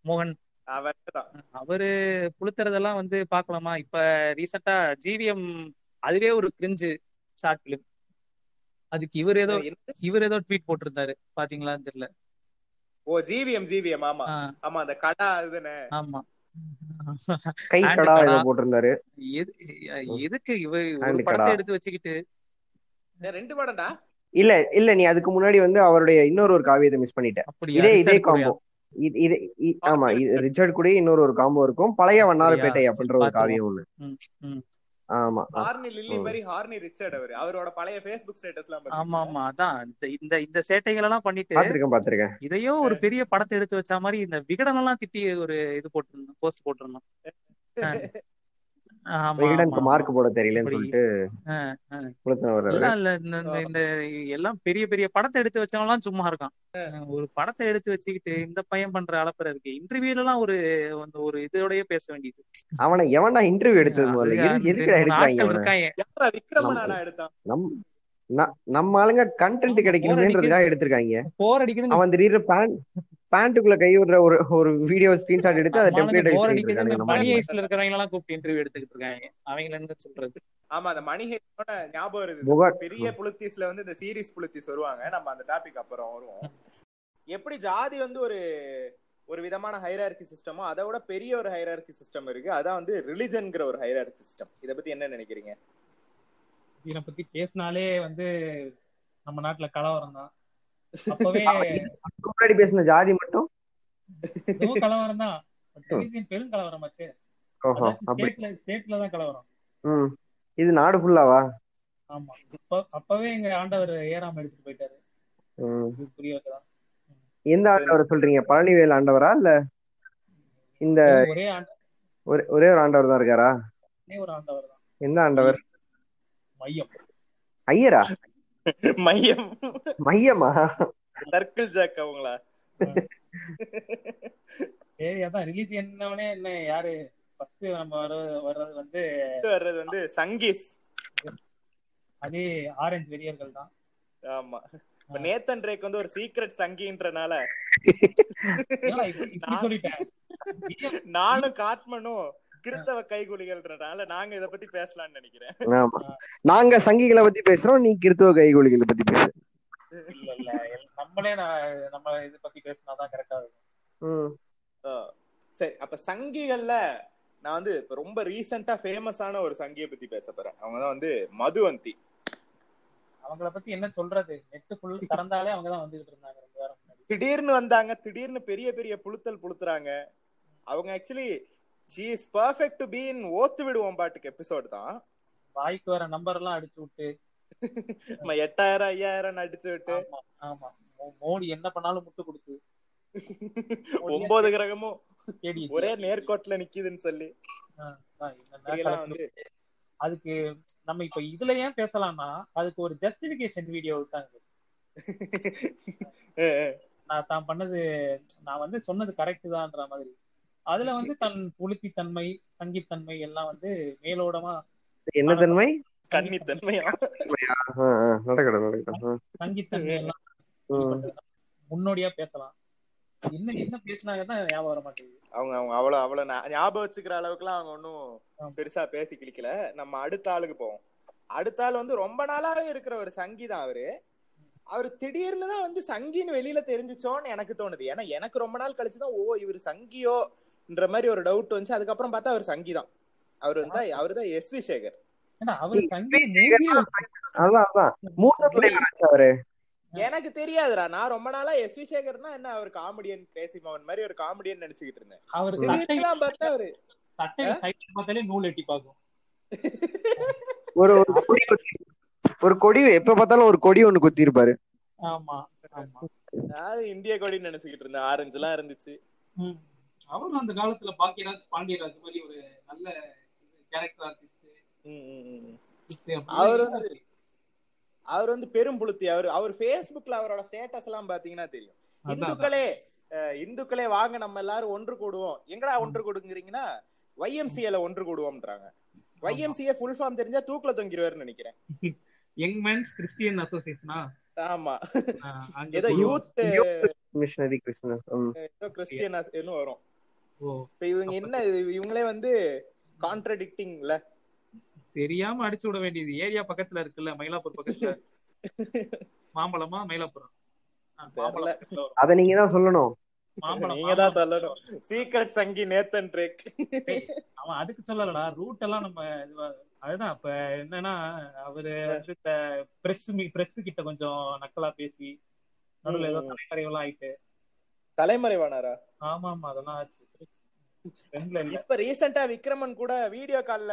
மோகன். அவரே தான் அவரு புளுத்துறதெல்லாம் வந்து பார்க்கலாமா இப்ப ரீசெண்டா ஜிவிஎம் அதுவே ஒரு கிரிஞ்சு ஷார்ட் பிலிம் அதுக்கு இவர் ஏதோ? இவர் ஏதோ ட்வீட் போட்டிருந்தாரு. பாத்தீங்களான்னு தெரியல. ஓ ஜிவிஎம் ஜிவிஎம் ஆமா. ஆமா அந்த கடா இதுன்னு ஆமா. கை கடா போட்டிருந்தாரு. எது- எதுக்கு இவ ஒரு படத்தை. எடுத்து வச்சுக்கிட்டு? ரெண்டு படம்டா? இல்ல இல்ல நீ அதுக்கு முன்னாடி வந்து அவருடைய இன்னொரு ஒரு காவியத்தை மிஸ் பண்ணிட்ட. இதே இதே? காம்போ இது ஆமா இது ரிச்சர்ட் கூட இன்னொரு ஒரு காம்போ இருக்கும். பழைய வண்ணாரப்பேட்டை? அப்படின்ற ஒரு காவியம் ஒண்ணு. ம், ம். ஆமா. Horny Lily. மாதிரி ஹார்னி ரிச்சர்ட் அவரு. அவரோட பழைய ஃபேஸ்புக் ஸ்டேட்டஸ் எல்லாம் ஆமா ஆமா அதான். இந்த இந்த இந்த சேட்டைகள் எல்லாம் பண்ணிட்டு பாத்திருக்கேன் பாத்திருக்கேன். இதையோ ஒரு பெரிய படத்தை எடுத்து வச்ச மாதிரி இந்த விகடன் எல்லாம் திட்டி ஒரு இது போட்டிருந்தோம் போஸ்ட் போட்டிருந்தோம். மார்க் போட தெரியலன்னு. சொல்லிட்டு இந்த எல்லாம் பெரிய பெரிய படத்தை எடுத்து வச்சவன் எல்லாம் சும்மா இருக்கான். ஒரு படத்தை எடுத்து வச்சுக்கிட்டு இந்த பையன் பண்ற அளப்பற இருக்கு. இன்டர்வியூல எல்லாம் ஒரு அந்த ஒரு இதோடய பேச வேண்டியது. அவனை எவன்டா இன்டர்வியூ எடுத்தது முதல்ல? நம்ம ஆளுங்க கண்டென்ட் கிடைக்கணுமேன்றதுக்காக எடுத்திருக்காங்க. போர் அடிக்குதுன்னு அவன் திடீர்னு பேண்ட் பேண்ட்டுக்குள்ள கை விடுற ஒரு ஒரு வீடியோ ஸ்கிரீன்ஷாட் எடுத்து அதை டெம்ப்ளேட் மணி. ஐஸ்ல இருக்கிறவங்க எல்லாம் கூப்பிட்டு இன்டர்வியூ எடுத்துக்கிட்டு இருக்காங்க. அவங்கள என்ன சொல்றது. ஆமா அந்த மணிஹேனோட ஞாபகம் இருக்குது புகார் பெரிய புளுத்திஸ்ல வந்து இந்த சீரிஸ் புளுத்திஸ் வருவாங்க. நம்ம அந்த டாபிக் அப்புறம் வருவோம். எப்படி ஜாதி வந்து ஒரு ஒரு விதமான ஹைரார்கி சிஸ்டமோ அதை விட பெரிய ஒரு ஹைரார்கி சிஸ்டம் இருக்கு. அதான் வந்து ரிலிஜன்ங்கிற ஒரு ஹைரார்கி சிஸ்டம் இத பத்தி என்ன நினைக்கிறீங்க? இதை பத்தி பேசினாலே வந்து நம்ம நாட்டுல கலவரம் தான். அப்பவே முன்னாடி பேசின ஜாதி மட்டும்? கலவரம் தான் பெரும் கலவரம் ஆச்சு. ஸ்டேட்ல தான் கலவரம். இது நாடு ஃபுல்லாவா ஆமா. அப்ப அப்பவே எங்க ஆண்டவர் ஏறாம எடுத்துட்டு போயிட்டாரு. புரிய வைக்கலாம் எந்த ஆண்டவர் சொல்றீங்க? பழனிவேல் ஆண்டவரா இல்ல இந்த ஒரே ஒரே ஒரே ஒரு ஆண்டவர் தான் இருக்காரா? ஒரே ஒரு ஆண்டவர் தான். எந்த ஆண்டவர்? மையம். ஐயரா? மையம். மையமா? சர்க்கிள் ஜாக் அவங்களா? சரி அதான் ரிலீஸ் என்னவனே என்ன யாரு? ஃபர்ஸ்ட் நம்ம வர வர்றது வந்து வர்றது வந்து சங்கீஸ். அதே ஆரஞ்சு வெறியர்கள் தான். ஆமா. இப்ப நேத்தன் ரேக் வந்து ஒரு சீக்ரெட் சங்கின்றனால. நானும் காட்மனும் கிறிஸ்தவ கைகூலிகள்ன்றனால நாங்க இத பத்தி பேசலாம்னு நினைக்கிறேன். ஆமா. நாங்க சங்கிகளை பத்தி பேசுறோம் நீ கிறித்துவ கைகோளிகளை பத்தி பேசு. இல்ல இல்ல. நம்மளே நம்ம இத பத்தி பேசினாதான் கரெக்டா இருக்கும். சரி. அப்ப சங்கிகள்ல நான் வந்து இப்ப ரொம்ப ரீசெண்டா ஃபேமஸான ஒரு சங்கியை பத்தி பேச போறேன். அவங்க தான் வந்து மதுவந்தி. அவங்கள பத்தி என்ன சொல்றது? நெட் ஃபுல் திறந்தாலே அவங்க தான் வந்துகிட்டு இருந்தாங்க ரெண்டு வாரம் திடீர்னு வந்தாங்க. திடீர்னு பெரிய பெரிய புழுத்தல் புளுத்துறாங்க அவங்க actually she is perfect to be in ஓத்து விடுவோம் பாட்டுக்கு எபிசோட் தான் வாய்க்கு வர நம்பர் எல்லாம் அடிச்சு விட்டு. நம்ம எட்டாயிரம் ஐயாயிரம் அடிச்சு விட்டு. ஆமா மோடி என்ன பண்ணாலும் முட்டு கொடுத்து. ஒன்பது கிரகமும் ஒரே நேர்கோட்டுல நிக்குதுன்னு சொல்லி. வந்து அதுக்கு நம்ம இப்ப இதுல ஏன் பேசலாம்னா அதுக்கு ஒரு ஜஸ்டிபிகேஷன் வீடியோ விட்டாங்க. நான் தான் பண்ணது நான் வந்து சொன்னது கரெக்ட் தான்ற மாதிரி. அதுல வந்து தன் புளுத்தித்தன்மை சங்கித்தன்மை எல்லாம் வந்து மேலோடமா என்ன தன்மை? நடக்கட்டும் நடக்கட்டும். சங்கித்தன்மை எல்லாம். முன்னோடியா பேசலாம். என்ன என்ன பேசினாங்க தான் ஞாபகம் வர மாட்டேங்குது. அவங்க அவங்க அவ்வளவு அவ்வளவு ஞாபகம் வச்சுக்கிற அளவுக்குலாம் அவங்க ஒன்னும். பெருசா பேசி கிளிக்கல நம்ம அடுத்த ஆளுக்கு போவோம். அடுத்த ஆள் வந்து ரொம்ப நாளாவே இருக்கிற ஒரு சங்கி தான் அவரு. அவர் திடீர்னு தான் வந்து சங்கின்னு வெளியில தெரிஞ்சுச்சோன்னு எனக்கு தோணுது. ஏன்னா எனக்கு ரொம்ப நாள் கழிச்சுதான் ஓ இவர் சங்கியோன்ற மாதிரி ஒரு டவுட் வந்துச்சு. அதுக்கப்புறம் பார்த்தா அவர் சங்கி தான் அவர் வந்து அவர் தான் எஸ் வி சேகர். எனக்கு தெரியாதுடா. நான் ரொம்ப நாளா எஸ் வி சேகர்னா என்ன அவர் காமெடியன் கிரேசி மோகன் மாதிரி ஒரு காமெடியன் நினைச்சுக்கிட்டு இருந்தேன். அவர் பார்த்தா அவரு. பார்த்தாலே நூல் எட்டி பார்க்கும். ஒரு ஒரு கொடி குத்தி- ஒரு கொடி எப்ப பார்த்தாலும் ஒரு கொடி ஒண்ணு குத்தி இருப்பாரு ஆமா. ஆமா இந்திய கொடின்னு நினைச்சுக்கிட்டு இருந்தேன். ஆரஞ்சு எல்லாம் இருந்துச்சு. அவரும் அந்த காலத்துல பாக்கியராஜ் பாண்டியராஜ் மாதிரி ஒரு நல்ல கேரக்டர் ஆர்டிஸ்ட். அவர் வந்து அவர் வந்து பெரும் புளுத்தி அவர் அவர் Facebookல அவரோட ஸ்டேட்டஸ் எல்லாம் பாத்தீங்கன்னா தெரியும். இந்துக்களே இந்துக்களே வாங்க நம்ம எல்லாரும் ஒன்று கூடுவோம். எங்கடா ஒன்று கூடுங்கிறீங்கன்னா YMCA ல ஒன்று கூடுவோம்ன்றாங்க. YMCA ஃபுல் ஃபார்ம் தெரிஞ்சா தூக்குல தொங்கிடுவாருன்னு நினைக்கிறேன். யங் மேன்ஸ் கிறிஸ்டியன் அசோசியேஷனா ஆமா. ஏதோ யூத் மிஷனரி ம். ஏதோ கிறிஸ்டியன் வரும். இப்ப இவங்க என்ன இவங்களே வந்து கான்ட்ரடிக்டிங்ல தெரியாம அடிச்சு விட வேண்டியது. ஏரியா பக்கத்துல இருக்குல்ல மயிலாப்பூர் பக்கத்துல. மாம்பழமா மயிலாப்பூரம். அத நீங்க தான் சொல்லணும். மாம்பழம் நீங்க தான் சொல்லணும். சீக்ரெட் சங்கி நேத்தன் ட்ரேக் அவன் அதுக்கு சொல்லலடா. ரூட் எல்லாம் நம்ம இதுவா- அதுதான். இப்ப என்னன்னா அவரு வந்து இந்த பிரஸ் பிரஸ் கிட்ட கொஞ்சம் நக்கலா பேசி நடுவுல ஏதோ. தலைமறைவெல்லாம் ஆயிட்டு தலைமறைவானாரா? ஆமா ஆமா அதெல்லாம் ஆச்சு. இப்ப ரீசெண்டா விக்ரமன் கூட வீடியோ கால்ல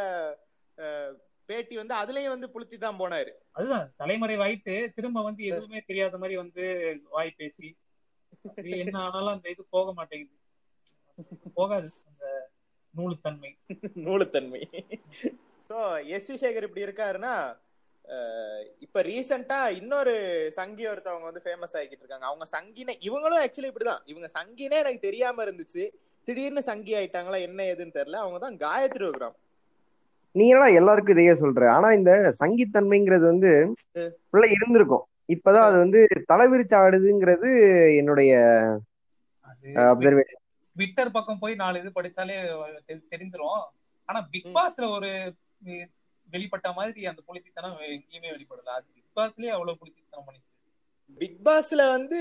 பேட்டி வந்து அதுலயும் வந்து புளுத்தி தான் போனாரு. அதுதான் தலைமறைவாயிட்டு திரும்ப வந்து எதுவுமே தெரியாத மாதிரி வந்து வாய் பேசி என்ன ஆனாலும் அந்த இது போக மாட்டேங்குது. போகாது அந்த நூலுத்தன்மை. நூலுத்தன்மை. சோ எஸ் வி சேகர் இப்படி இருக்காருன்னா இப்ப ரீசெண்டா இன்னொரு சங்கி ஒருத்தவங்க வந்து ஃபேமஸ் ஆகிட்டு இருக்காங்க. அவங்க சங்கினே இவங்களும் ஆக்சுவலி இப்படிதான். இவங்க சங்கினே எனக்கு தெரியாம இருந்துச்சு. திடீர்னு சங்கி ஆயிட்டாங்களா என்ன ஏதுன்னு தெரியல. அவங்க தான் காயத்ரி யோகிராம் நீங்க என்னடா எல்லாருக்கும் இதையே சொல்ற? ஆனா இந்த சங்கித்தன்மைங்கிறது வந்து உள்ள இருந்திருக்கும். இப்பதான் அது வந்து தலைவிரிச்சு ஆடுதுங்கிறது என்னுடைய அப்சர்வேஷன் ட்விட்டர் பக்கம் போய் நாலு இது படிச்சாலே தெரிஞ்சிரும். ஆனா பிக் பாஸ்ல ஒரு வெளிப்பட்ட மாதிரி அந்த புலித்தித்தனம் எங்கேயுமே வெளிப்படல. அது பிக் பாஸ்லயே அவ்வளவு புலித்தித்தனம் பண்ணிச்சு பிக் பாஸ்ல வந்து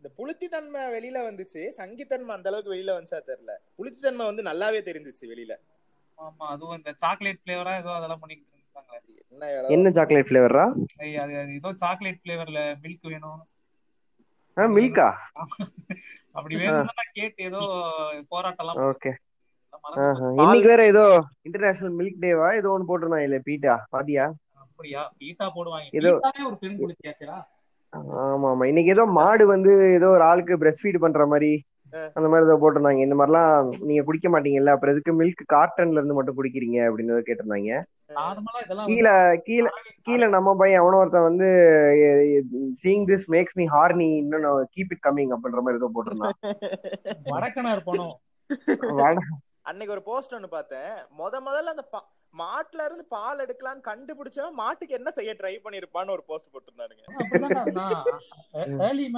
இந்த புளுத்தி தன்மை வெளியில வந்துச்சு. சங்கித்தன்மை அந்த அளவுக்கு வெளியில வந்துச்சா தெரியல. புளுத்தி தன்மை வந்து நல்லாவே தெரிஞ்சுச்சு வெளியில. ஆமா அதுவும் இந்த சாக்லேட் பிளேவரா ஏதோ அதெல்லாம் பண்ணிட்டு இருந்தாங்க. என்ன சாக்லேட் ஃபிளேவரா ஐய், அது ஏதோ சாக்லேட் பிளேவர்ல மில்க் வேணும். மில்கா அப்படி வேணும்னா கேட்டு ஏதோ போராட்டம் எல்லாம் ஓகே. இன்னைக்கு வேற ஏதோ இன்டர்நேஷனல் மில்க் டேவா ஏதோ ஒன்னு போட்டிருந்தான் இல்ல பீட்டா? பாத்தியா? அப்படியா? பீட்டா போடுவாங்க. ஏதோ- ஒரு பெண் குளிச்சியாச்சா ஆமா ஆமா இன்னைக்கு ஏதோ மாடு வந்து ஏதோ ஒரு ஆளுக்கு பிரஸ்ட் ஃபீட் பண்ற மாதிரி அந்த மாதிரி ஏதோ போட்டிருந்தாங்க. இந்த மாதிரிலாம் நீங்க குடிக்க மாட்டீங்கல்ல? அப்புறம் எதுக்கு மில்க் கார்டன்ல இருந்து மட்டும் குடிக்கிறீங்க அப்படின்னு கேட்டிருந்தாங்க. நார்மலா இதெல்லாம் கீழே கீழே கீழே நம்ம பையன் அவன ஒருத்தன் வந்து seeing this makes me horny இன்னும் கீப் இட் கம்மிங் அப்படின்ற மாதிரி ஏதோ போட்டிருந்தான். வடக்கனார் போனோம். வட- அன்னைக்கு ஒரு போஸ்ட் ஒன்னு பார்த்தேன். முத முதல்ல அந்த பா- மாட்டுல இருந்து பால் எடுக்கலாம்னு கண்டுபிடிச்சவன் மாட்டுக்கு என்ன செய்ய ட்ரை பண்ணிருப்பான்னு ஒரு போஸ்ட் போட்டிருந்தானுங்க.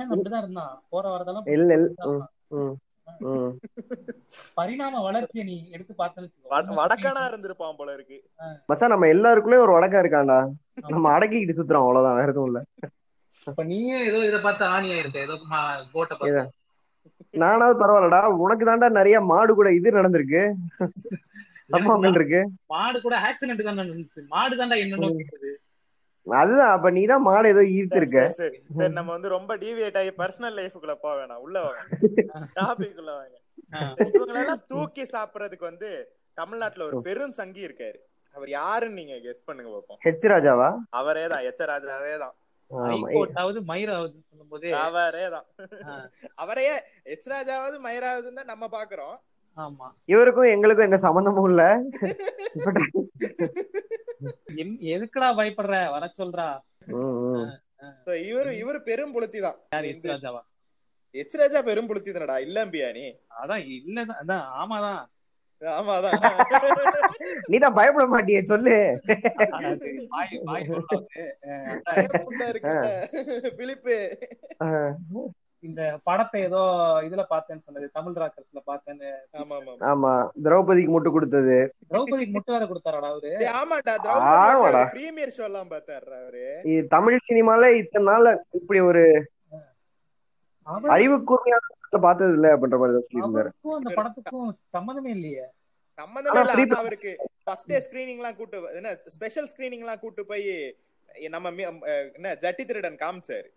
அப்படிதான் இருந்தான். போற வரதெல்லாம் இல்ல இல்ல. பரிணாம வளர்ச்சியை நீ எடுத்து வச்சுக்கோ. வடக்கனா இருந்திருப்பான் போல இருக்கு. மச்சான் நம்ம எல்லாருக்குள்ளயும் ஒரு வடக்கம் இருக்கான்டா. நம்ம அடக்கிக்கிட்டு சுத்துறோம் அவ்வளவுதான். வேற எதுவும் இல்ல. அப்ப நீயே ஏதோ இத பார்த்து ஆணி ஆயிருக்க. ஏதோ கோட்டை பார்த்து. நானாவது பரவாயில்லடா. உனக்கு தான்டா நிறைய மாடு கூட இது நடந்திருக்கு. இருக்கு. மாடு கூட ஆக்சிடென்ட் தான் நடந்துச்சு. மாடு தான்டா அதுதான் அப்ப நீ தான் மாடு ஏதோ ஈர்த்திருக்க. சரி, சரி நம்ம வந்து ரொம்ப டிவியேட் ஆகி பர்சனல் லைஃபுக்குள்ள போக வேணாம். உள்ள வாங்க. டாபிக் உள்ள வாங்க. இவங்களெல்லாம் தூக்கி சாப்பிடுறதுக்கு வந்து தமிழ்நாட்டுல ஒரு பெரும் சங்கி இருக்காரு. அவர் யாருன்னு நீங்க கெஸ் பண்ணுங்க பாப்போம். ஹெச் ராஜாவா? அவரே தான் எச்சராஜாவே தான். ஆமா ஹைகோர்ட்டாவது மயிராவது சொல்லும் போதே அவரே தான். அவரே எச்ராஜாவது மயிராவதுன்னு தான் நம்ம பாக்குறோம். ஆமா. இவருக்கும் எங்களுக்கும் எந்த சம்பந்தமும் இல்ல. என்- எதுக்குடா பயப்படுற? வர சொல்றா. இவரு இவரு பெரும் புளுத்தி தான். யார் எச் ராஜாவா எச்ராஜா பெரும் புளுத்தி தானடா? இல்லம்பியா நீ அதான் இல்லதான் அதான் ஆமாதான். நீதான் பயப்பட மாட்டியே சொல்லு. இந்த படத்தை ஏதோ இதுல பார்த்தேன்னு சொன்னது தமிழ் ராக்கர்ஸ்ல பார்த்தேன்னு. ஆமா ஆமா ஆமா திரௌபதிக்கு முட்டு கொடுத்தது. திரௌபதிக்கு முட்டு வேற கொடுத்தாரடா அவரு? ஆமாடா. திரௌபதி பிரீமியர் ஷோ எல்லாம் பார்த்தாரு அவரு. தமிழ் சினிமால இத்தனை நாள்ல இப்படி ஒரு அறிவு கூர்மையான பார்த்தது இல்ல அப்படின்ற மாதிரி சொல்லியிருந்தாரு. அந்த படத்துக்கும் சம்மந்தமே இல்லையே. சம்பந்தமே ஆனா இல்ல அவருக்கு ஃபர்ஸ்ட் டே ஸ்கிரீனிங் எல்லாம் கூட்டு என்ன ஸ்பெஷல் ஸ்கிரீனிங் எல்லாம் கூட்டு போய் நம்ம என்ன ஜட்டி திருடன் காமிச்சாரு.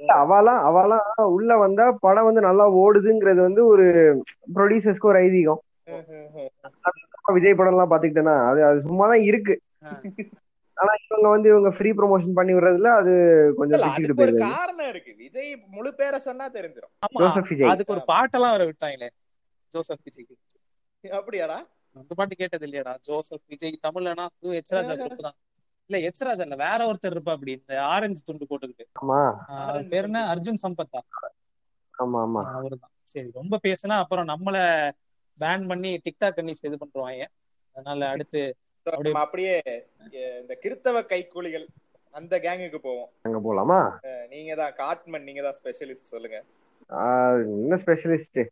இல்ல, அவாலாம் அவாலாம் உள்ள வந்தா படம் வந்து நல்லா ஓடுதுங்கிறது வந்து ஒரு ப்ரொடியூசர்ஸ்க்கு ஒரு ஐதீகம். விஜய் படம் எல்லாம் பாத்துக்கிட்டேன்னா அது அது சும்மா தான் இருக்கு. ஆனா இவங்க வந்து இவங்க ஃப்ரீ ப்ரொமோஷன் பண்ணி விடுறதுல அது கொஞ்சம் ஒரு காரணம் இருக்கு. விஜய் முழு பேரை சொன்னா தெரிஞ்சிடும் ஜோசப் விஜய். அதுக்கு ஒரு பாட்டெல்லாம் வர விட்டாங்களே ஜோசப் விஜய்க்கு. அப்படியாடா? அந்த பாட்டு கேட்டது இல்லையாடா? ஜோசப் விஜய் தமிழ்லனா அதுவும் எச் ராஜா தான். இல்ல எச் ராஜா இல்ல வேற ஒருத்தர் இருப்பா அப்படி இந்த ஆரஞ்சு துண்டு போட்டுக்கிட்டு. ஆமா. பேர் என்ன? அர்ஜுன் சம்பத்தா. ஆமா ஆமா. அவருதான். சரி ரொம்ப பேசுனா அப்புறம் நம்மள பேன் பண்ணி டிக்டாக் கன்னிஸ் இது பண்ருவாங்க அதனால அடுத்து நம்ம அப்படியே இந்த கிறித்தவ கைக்கூலிகள் அந்த கேங்குக்கு போவோம். அங்க போலாமா? நீங்க தான் காட்மன் நீங்க தான் ஸ்பெஷலிஸ்ட் சொல்லுங்க. ஆஹ் என்ன ஸ்பெஷலிஸ்ட்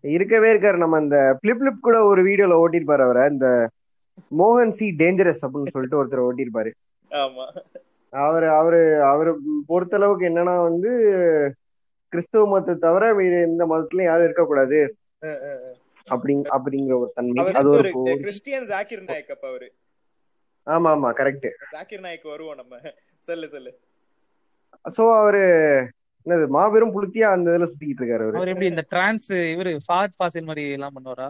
இருக்கவே இருக்காரு. நம்ம இந்த பிளிப் பிளிப் கூட ஒரு வீடியோல ஓட்டிருப்பாரு அவரை. இந்த மோகன் சி டேஞ்சரஸ் அப்படின்னு சொல்லிட்டு ஒருத்தர் ஓட்டிருப்பாரு. ஆமா. அவரு அவரு அவரு பொறுத்தளவுக்கு என்னன்னா வந்து கிறிஸ்துவ மதத்தை தவிர வேற எந்த மதத்துலயும் யாரும் இருக்கக்கூடாது. அப்படிங் அப்படிங்கிற ஒரு தன்மை. அது ஒரு கிறிஸ்டியன் ஜாக்கிர் நாயக் அப்ப அவரு. ஆமா ஆமா கரெக்ட் ஜாக்கிர் நாயக் வருவோம் நம்ம. சொல்லு சொல்லு. சோ அவரு என்னது மாபெரும் புளுத்தியா அந்த இதுல சுத்திக்கிட்டு இருக்காரு அவரு. அவர் எப்படி இந்த டிரான்ஸ் இவரு ஃபாத் ஃபாசில் மாதிரி எல்லாம் பண்ணுவாரா?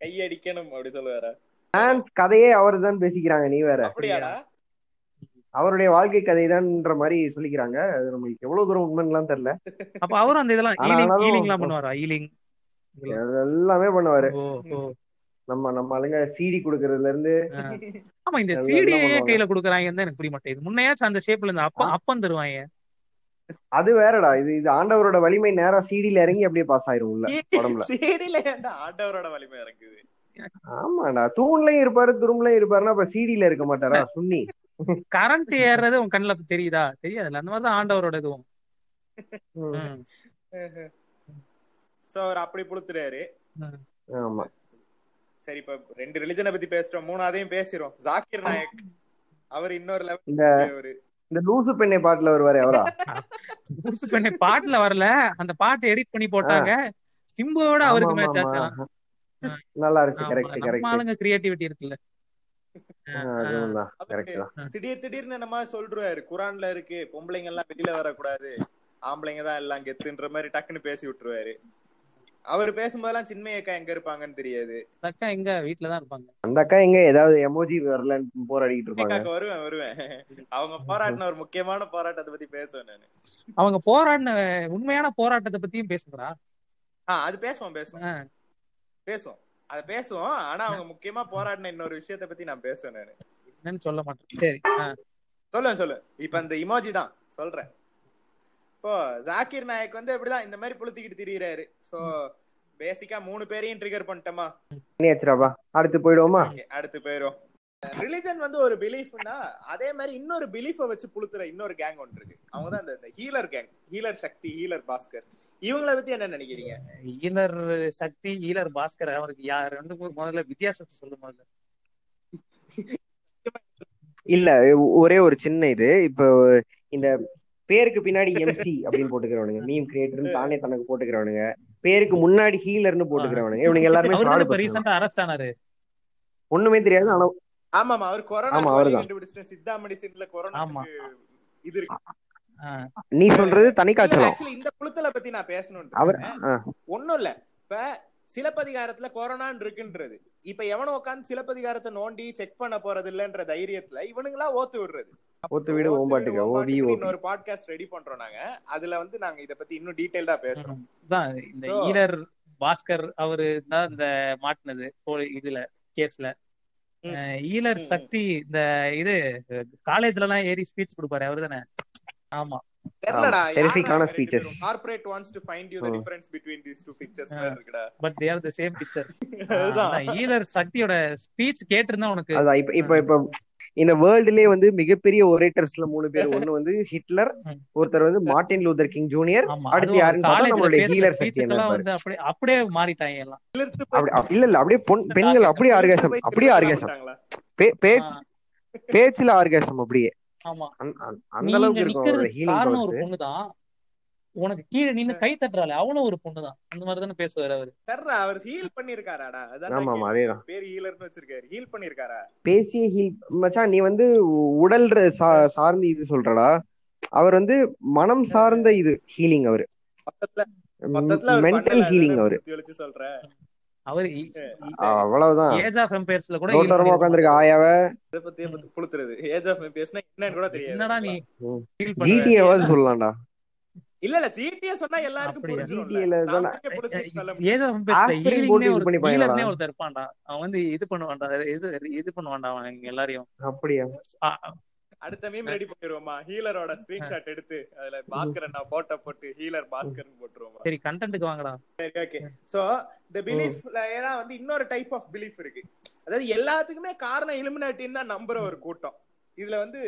கையடிக்கணும் அப்படி சொல்லுவாரா? டான்ஸ் கதையே அவர் தான் பேசிக்கிறாங்க நீ வேற. அப்படியாடா? அவருடைய வாழ்க்கை கதைதான்ற மாதிரி சொல்லிக்கிறாங்க. அது நம்மளுக்கு எவ்வளவு தூரம் உண்மைலாம் தெரியல. அப்ப அவரும் அந்த இதெல்லாம் பண்ணுவாரா? ஈலிங் எல்லாமே பண்ணுவாரு. நம்ம நம்ம ஆளுங்க சிடி குடுக்கறதுல இருந்து. ஆமா இந்த சிடியே. கையில குடுக்குறாங்கன்னு எனக்கு புரிய மாட்டேங்குது. முன்னையாச்சும் அந்த ஷேப்ல இந்த அப்ப அப்பம் தருவாங்க. அது வேறடா. இது இது ஆண்டவரோட வலிமை நேரா சிடில இறங்கி அப்படியே பாஸ் ஆயிரும் உள்ள உடம்புல சேடியில ஏன்டா ஆண்டவரோட வலிமை இருக்குது ஆமாடா. தூண்லயும் இருப்பாரு துரும்புலயும் இருப்பாருன்னா அப்ப சிடில இருக்க மாட்டாரா? சுன்னி கரண்ட் ஏறுறது உன் கண்ணுல தெரியுதா? தெரியாதுல்ல அந்த மாதிரிதான் ஆண்டவரோட இதுவும். ம், ம். சோ அவர் அப்படி புளுத்துறாரு. ஆமா. சரி இப்ப ரெண்டு ரிலிஜனை பத்தி பேசிட்டோம் மூணாவதையும் பேசிரும் ஜாக்கிர் நாயக். அவர் இன்னொரு லெவல் அவரு இந்த லூசு பெண்ணை பாட்டுல வருவாரு அவரா? புதுசு பெண்ணை பாட்டுல வரல. அந்த பாட்டு எடிட் பண்ணி போட்டாங்க. சிம்புவோட அவருக்கு மேட்ச் ஆச்சு. நல்லா இருந்துச்சு. கரெக்ட் கரெக்ட் ஆளுங்க கிரியேட்டிவிட்டி இருக்குல்ல. திடீர் திடீர்னு நம்ம சொல்றாரு? குரான்ல இருக்கு. பொம்பளைங்க எல்லாம் வெளியில வரக்கூடாது. ஆம்பளைங்க தான் எல்லாம் கெத்துன்ற மாதிரி டக்குன்னு பேசி விட்டுருவாரு. அவர் பேசும்போதெல்லாம் சின்மையக்கா எங்க இருப்பாங்கன்னு தெரியாது. அக்கா எங்க? வீட்டுலதான் இருப்பாங்க. அந்த அக்கா எங்க? ஏதாவது எமோஜி வரலன்னு போராடிட்டு இருப்பாங்க. வருவேன் வருவேன். அவங்க போராட்டின ஒரு முக்கியமான போராட்டத்தை பத்தி பேசுவேன் நானு. அவங்க போராடின உண்மையான போராட்டத்தை பத்தியும் பேசுறா ஆஹ் அது பேசுவோம் பேசுவோம். பேசுவோம். அத பேசுவோம். ஆனா அவங்க முக்கியமா போராடின இன்னொரு விஷயத்த பத்தி நான் பேசுவேன் நானு. என்னன்னு சொல்ல மாட்டேன். சரி. சொல்லுவேன் சொல்லு இப்ப அந்த இமோஜி தான். சொல்றேன். இப்போ ஜாக்கிர் நாயக் வந்து எப்படிதான் இந்த மாதிரி புளுத்திக்கிட்டு திரியிறாரு. சோ பேசிக்கா மூணு பேரையும் ட்ரிகர் பண்ணிட்டோமா? பண்ணியாச்சுடாப்பா. அடுத்து போயிடுவோமா? அடுத்து போயிரும் ரிலிஜன் வந்து ஒரு பிலீஃப்னா அதே மாதிரி இன்னொரு பிலீஃப வச்சு புளுத்துற இன்னொரு கேங் ஒன்று இருக்கு. அவங்க தான் இந்த healer gang healer Sakthi healer Baskar. இவங்கள பத்தி என்ன நினைக்கிறீங்க? ஈலர் சக்தி ஈலர் பாஸ்கர் அவருக்கு யார் ரெண்டு பேரும் முதல்ல வித்தியாசத்தை சொல்லு முதல்ல. இல்ல ஒரே ஒரு சின்ன இது. இப்போ இந்த பேருக்கு பின்னாடி எம்சி அப்படின்னு போட்டுக்கிறவனுங்க. மீம் கிரியேட்டர்னு தானே தனக்கு போட்டுக்கிறவனுங்க. பேருக்கு முன்னாடி ஹீலர்னு போட்டுக்கிறவனுங்க. இவனுங்க எல்லாருமே அரெஸ்ட் ஆனாரு. ஒண்ணுமே தெரியாது ஆனா ஆமாமா அவர் கொரோனா ஆமா, அவர்தான். கண்டுபிடிச்சிட்டு சித்தா மெடிசின்ல கொரோனா ஆமா. இது. நீ சொல்றது தனி ஆக்சுவலி இந்த புளுத்தல பத்தி நான் பேசணும் அவர் ஒண்ணும் இல்ல. இப்ப சிலப்பதிகாரத்துல கொரோனான்னு இருக்குன்றது. இப்ப எவனும் உட்காந்து சிலப்பதிகாரத்தை நோண்டி செக் பண்ண போறது இல்லன்ற தைரியத்துல இவனுங்களா ஓத்து விடுறது. ஒத்து விடு ஓம்பாட்டுக்க ஓவி இன்னொரு பாட்காஸ்ட் ரெடி பண்றோம் நாங்க. அதுல வந்து நாங்க இத பத்தி இன்னும் டீடைல்டா பேசுறோம். இந்த ஈலர் பாஸ்கர் அவரு தான் இந்த மாட்டினது இதுல கேஸ்ல. ஈலர். சக்தி இந்த இது காலேஜ்ல எல்லாம் ஏறி ஸ்பீச் கொடுப்பாரு அவரு தானே ஆமா. தெரியலடா terrific ஆன speeches. Corporate wants to find you the. Difference between these two pictures இருக்குடா. But they are the same picture அதுதான். ஈலர் சக்தியோட ஸ்பீச் கேட்டிருந்தா உனக்கு அதான் இப்ப இப்ப இப்ப இந்த வேர்ல்டுலயே வந்து மிகப்பெரிய ஒரேட்டர்ஸ்ல மூணு பேர். ஒண்ணு வந்து ஹிட்லர். ஒருத்தர் வந்து மார்ட்டின் லூதர் கிங் ஜூனியர் அடுத்து யாருன்னு பார்த்தா நம்மளுடைய ஹீலர் சக்தி வந்து அப்படியே மாறிட்டாங்க எல்லாம். இல்ல இல்ல அப்படியே பொன் பெண்கள் அப்படியே ஆர்காசம் அப்படியே ஆர்காசம். பேச்சுல ஆர்காசம் அப்படியே. அந்த- அளவுக்கு இருக்கும் ஒரு உனக்கு கீழே நின்னு கை தட்டுறாள் அவளும் ஒரு பொண்ணுதான். அந்த மாதிரி தானே பேசுவாரு அவரு. தெர்றா அவர் ஹீல் பண்ணிருக்காராடா? அதான் ஆமா ஆமா. அதேதான். பேர் ஹீலர்னு வச்சிருக்காரு. ஹீல் பண்ணிருக்காரா? பேசிய ஹீல் மச்சான் நீ வந்து உடல் சார்ந்து இது சொல்றடா. அவர் வந்து மனம் சார்ந்த இது ஹீலிங் அவரு. மென்டல் ஹீலிங் அவரு சொல்ற? அவரு அவ்வளவுதான். ஏஜ் ஆஃப் எம்பையர்ஸ்ல கூட ரோட்டோரமா உட்காந்துருக்க ஆயாவ? இத பத்தி பத்தி புளுத்துறது? ஏஜ் ஆஃப் பேசினா என்னன்னு கூட தெரியாது. என்னடா நீ சொல்லலாம்டா. இல்ல இல்ல ஜிடிஏ சொன்னா எல்லாருக்கும் அப்படியா? புரிஞ்சிரும்ல. GTA ல தானே-. ஏஜ் ஆஃப் எம்பையர்ஸ்ல ஒரு ஒருத்தர் இருப்பான்டா. அவன் வந்து இது பண்ணுவான்டா இது இது பண்ணுவான்டா அவன் எல்லாரையும். அப்படியா? அடுத்த மீம் ரெடி பண்ணிடுவோமா ஹீலரோட ஸ்கிரீன்ஷாட் எடுத்து அதுல பாஸ்கர் அண்ணா போட்டோ போட்டு ஹீலர் பாஸ்கர்னு போட்டுருவோமா? சரி கண்டென்ட்டுக்கு வாங்கடா. சரி ஓகே சோ இந்த பிலீஃப்ல ஏன்னா வந்து இன்னொரு டைப் ஆஃப் பிலீஃப் இருக்கு. அதாவது எல்லாத்துக்குமே காரணம் இலுமினாட்டின்னு தான் நம்புற ஒரு கூட்டம். இதுல வந்து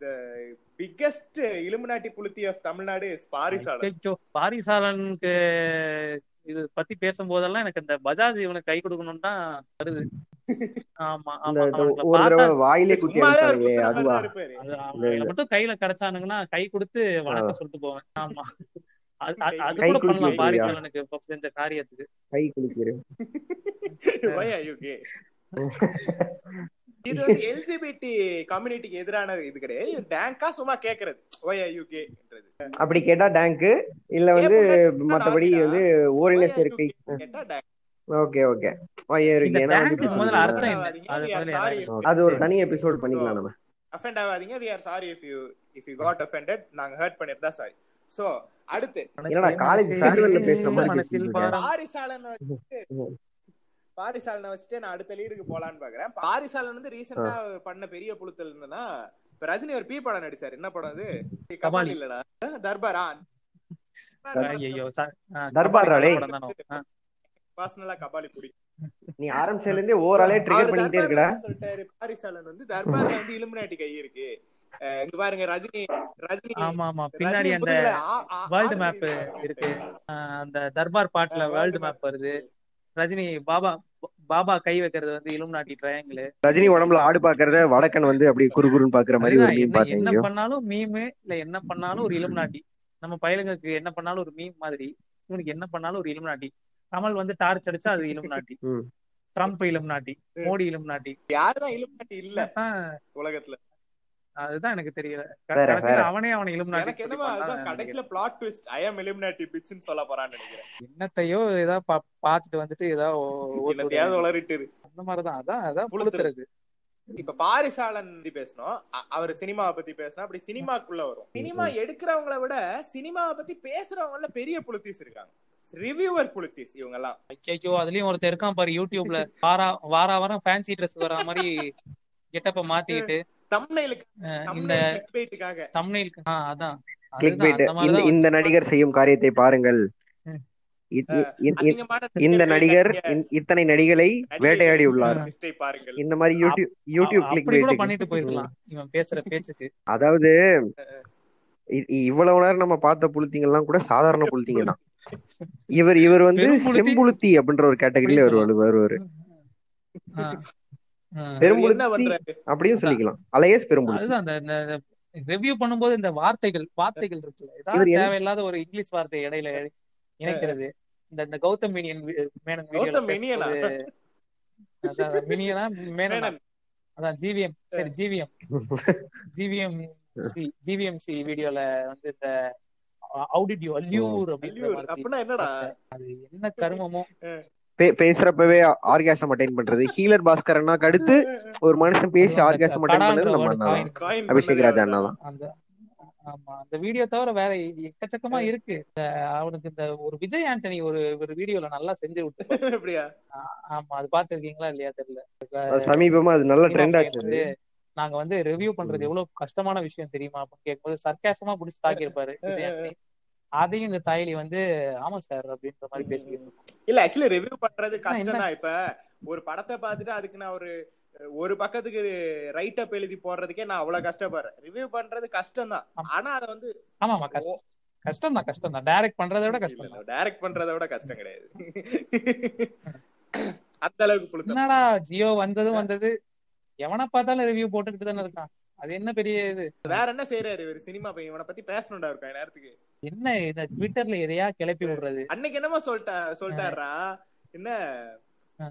த பிக்கெஸ்ட் இலுமினாட்டி புலித்தி ஆஃப் தமிழ்நாடு பாரிசாலன். பாரிசாலனுக்கு இது பத்தி பேசும்போதெல்லாம் எனக்கு இந்த பஜாஜ் இவனுக்கு கை கொடுக்கணும்னு தான் வருது. ஆமா ஆமா. மட்டும் கையில கிடைச்சானுங்கன்னா கை கொடுத்து வணக்கம் சொல்லிட்டு போவேன். ஆமா. அது கூட பண்ணலாம்? பாரிசாலனுக்கு செஞ்ச காரியத்துக்கு. கை குளிக்கிறேன் இது வந்து எல்ஜிபிடி கம்யூனிட்டிக்கு எதிரான இது கிடையாது. இது டேங்கா சும்மா கேக்குறது. ஒய் ஆர் யூ கேன்றது அப்படி கேட்டா டேங்க் இல்ல வந்து மத்தபடி வந்து ஓரின சேர்க்கை. Okay okay. இருக்கு இந்த ஏன்னா முதல்ல அர்த்தம் அது ஒரு தனி எபிசோட் பண்ணிக்கலாம் நம்ம. அஃபெண்ட் ஆகாதீங்க. We are sorry if you if you got offended நாங்க ஹர்ட் பண்ணிருந்தா சாரி சோ அடுத்து. என்னடா காலேஜ் ஃபேர்வெல்ல பேசுற மாதிரி பேசிட்டு பாரம். பாரிசாலன் வச்சுட்டு நான் அடுத்த லீடுக்கு போலான்னு பாக்குறேன். பாரிசாலன் வந்து ரீசெண்டா பண்ண பெரிய புழுத்தல் என்னன்னா இப்ப ரஜினி ஒரு பி படம் நடிச்சாரு. என்ன படம் அது? கபாலி. இல்லடா. தர்பாரா? ஐயோ சார் தர்பாரா, டேய். பர்சனலா கபாலி பிடிக்கும் நீ ஆரம்பிச்சதுல இருந்தே ஓவராலே ட்ரிகர் பண்ணிட்டே இருக்கடா. சொல்லிட்டாரு? பாரிசாலன் வந்து தர்பார்ல வந்து இலுமினாட்டி கை இருக்கு. இங்க பாருங்க ரஜினி ரஜினி ஆமா ஆமா பின்னாடி அந்த வேர்ல்டு மேப். இருக்கு. ஆஹ் அந்த தர்பார் பாட்டுல ஆ, வேர்ல்டு மேப் வருது. ரஜினி பாபா பாபா கை வைக்கிறது வந்து இலும் நாட்டி ட்ரையாங்கிள் ரஜினி உடம்புல ஆடு பாக்குறத வடக்கன் வந்து அப்படி குறுகுறுன்னு பாக்குற மாதிரி ஒரு மீம் என்ன பார்த்தேன் என்ன. பண்ணாலும் மீமு இல்ல என்ன பண்ணாலும் ஒரு இலும் நாட்டி. நம்ம பயலுங்களுக்கு என்ன பண்ணாலும் ஒரு மீம் மாதிரி. இவனுக்கு என்ன பண்ணாலும் ஒரு இலும் நாட்டி. கமல் வந்து டார்ச் அடிச்சா அது இலும் நாட்டி. ம். ட்ரம்ப் இலும் நாட்டி. மோடி இலும் நாட்டி. யாருதான் இலுமினாட்டி இல்ல அதான் உலகத்துல. அதுதான் எனக்கு தெரியல. அவனே அவனை இலும் எனக்கு என்னமோ அதுதான் கடைசியில plot twist I am illuminati பிட்ச்னு சொல்ல போறான்னு நினைக்கிறேன். என்னத்தையோ ஏதோ பா- பாத்துட்டு வந்துட்டு ஏதோ என்னத்தையாவது. உளறிட்டு. அந்த மாதிரிதான். அதான் அதான் புழுத்துறது. இப்ப பாரிசாலன் பத்தி பேசணும். அவர் சினிமாவை பத்தி பேசினா அப்படி சினிமாக்குள்ள வரும். சினிமா எடுக்கிறவங்கள விட சினிமாவை பத்தி பேசுறவங்கள பெரிய புலித்தீஸ் இருக்காங்க. ரிவ்யூவர் புலித்தீஸ் இவங்க எல்லாம் ஐயோ அதுலயும் ஒருத்தர் இருக்கான் பாரு யூடியூப்ல வாரா வாரா வாரம் ஃபேன்சி ட்ரெஸ் வர மாதிரி கெட்டப்ப அஹ் இந்த நடிகர் செய்யும் காரியத்தை பாருங்கள். இந்த நடிகர் இத்தனை நடிகளை வேட்டையாடி உள்ளார் இந்த மாதிரி யூடியூப் யூடியூப் கிளிக் அப்படி கூட பைட் பண்ணிட்டு போயிருக்கலாம். இவன் பேசுற பேச்சுக்கு. அதாவது இவ்வளவு நேரம் நம்ம பார்த்த புளுத்திங்க எல்லாம் கூட சாதாரண புளுத்திங்க தான். இவர் இவர் வந்து செம்புளுத்தி அப்படின்ற ஒரு கேட்டகரியில வருவாரு வருவாரு. பண்றாரு அப்படியும் சொல்லிக்கலாம். அலையஸ் அதுதான் அந்த ரிவ்யூ பண்ணும்போது இந்த வார்த்தைகள் வார்த்தைகள் இருக்குல்ல ஏதாவது தேவையில்லாத ஒரு இங்கிலீஷ் வார்த்தை இடையில இணைக்கிறது. இந்த இந்த கௌதம் மேனியன் மேனன் கௌதம் மேனியனா? மேனியனா? மேனனா. அதான் ஜிவிஎம் சரி GVM GVM C GVM C வீடியோல வந்து இந்த அவுடிட் யூ அல்யூர் அப்படின்ற அல்லியூர். வார்த்தை அப்படின்னா என்னடா? அது என்ன கருமமோ? பேசுறப்பவே ஆர்காசம் அட்டைன் பண்றது. ஹீலர் பாஸ்கரனாக்கு அடுத்து ஒரு மனுஷன் பேசி ஆர்காசம் அட்டைன் பண்ணது நம்ம அண்ணா அபிஷேக் ராஜா அண்ணா தான் ஆமா அந்த வீடியோ தவிர வேற எக்கச்சக்கமா இருக்கு. அவனுக்கு இந்த ஒரு விஜய் ஆண்டனி ஒரு ஒரு வீடியோல நல்லா செஞ்சு விட்டு அப்படியா? ஆமா அது பாத்துருக்கீங்களா இல்லையா தெரியல. அது சமீபமா அது நல்ல ட்ரெண்ட் ஆச்சு நாங்க வந்து ரிவ்யூ பண்றது எவ்வளவு கஷ்டமா விஷயம் தெரியுமா அப்படின்னு கேட்கும்போது சர்க்காசமா புடிச்சு தாக்கியிருப்பாரு விஜய் ஆண்டனி. அதையும் இந்த தாயலி வந்து ஆமா சார் அப்படின்ற மாதிரி பேசிக்கிட்டு. இல்ல ஆக்சுவலி ரிவ்யூ பண்றது? கஷ்டம் தான். இப்ப ஒரு படத்தை பார்த்துட்டு அதுக்கு நான் ஒரு ஒரு பக்கத்துக்கு ரைட் அப் எழுதி போடுறதுக்கே நான் அவ்வளவு கஷ்டப்படுறேன். ரிவ்யூ பண்றது கஷ்டம் தான். ஆனா அத வந்து ஆமாமா கஷ்டம் கஷ்டம் தான் கஷ்டம் தான். டைரக்ட் பண்றதை விட கஷ்டம் டைரக்ட் பண்றதை விட கஷ்டம் கிடையாது. அந்த அளவுக்கு என்னடா ஜியோ வந்ததும் வந்தது. எவனை பார்த்தாலும் ரிவ்யூ போட்டுக்கிட்டு தானே இருக்கான். அது என்ன பெரிய இது? வேற என்ன செய்யறாரு இவர் சினிமா பையன்? இவனை பத்தி பேசணும்டா இருக்கா நேரத்துக்கு. என்ன இந்த ட்விட்டர்ல எதையா கிளப்பி விடுறது? அன்னைக்கு என்னமோ சொல்லிட்டா சொல்லிட்டாரா என்ன.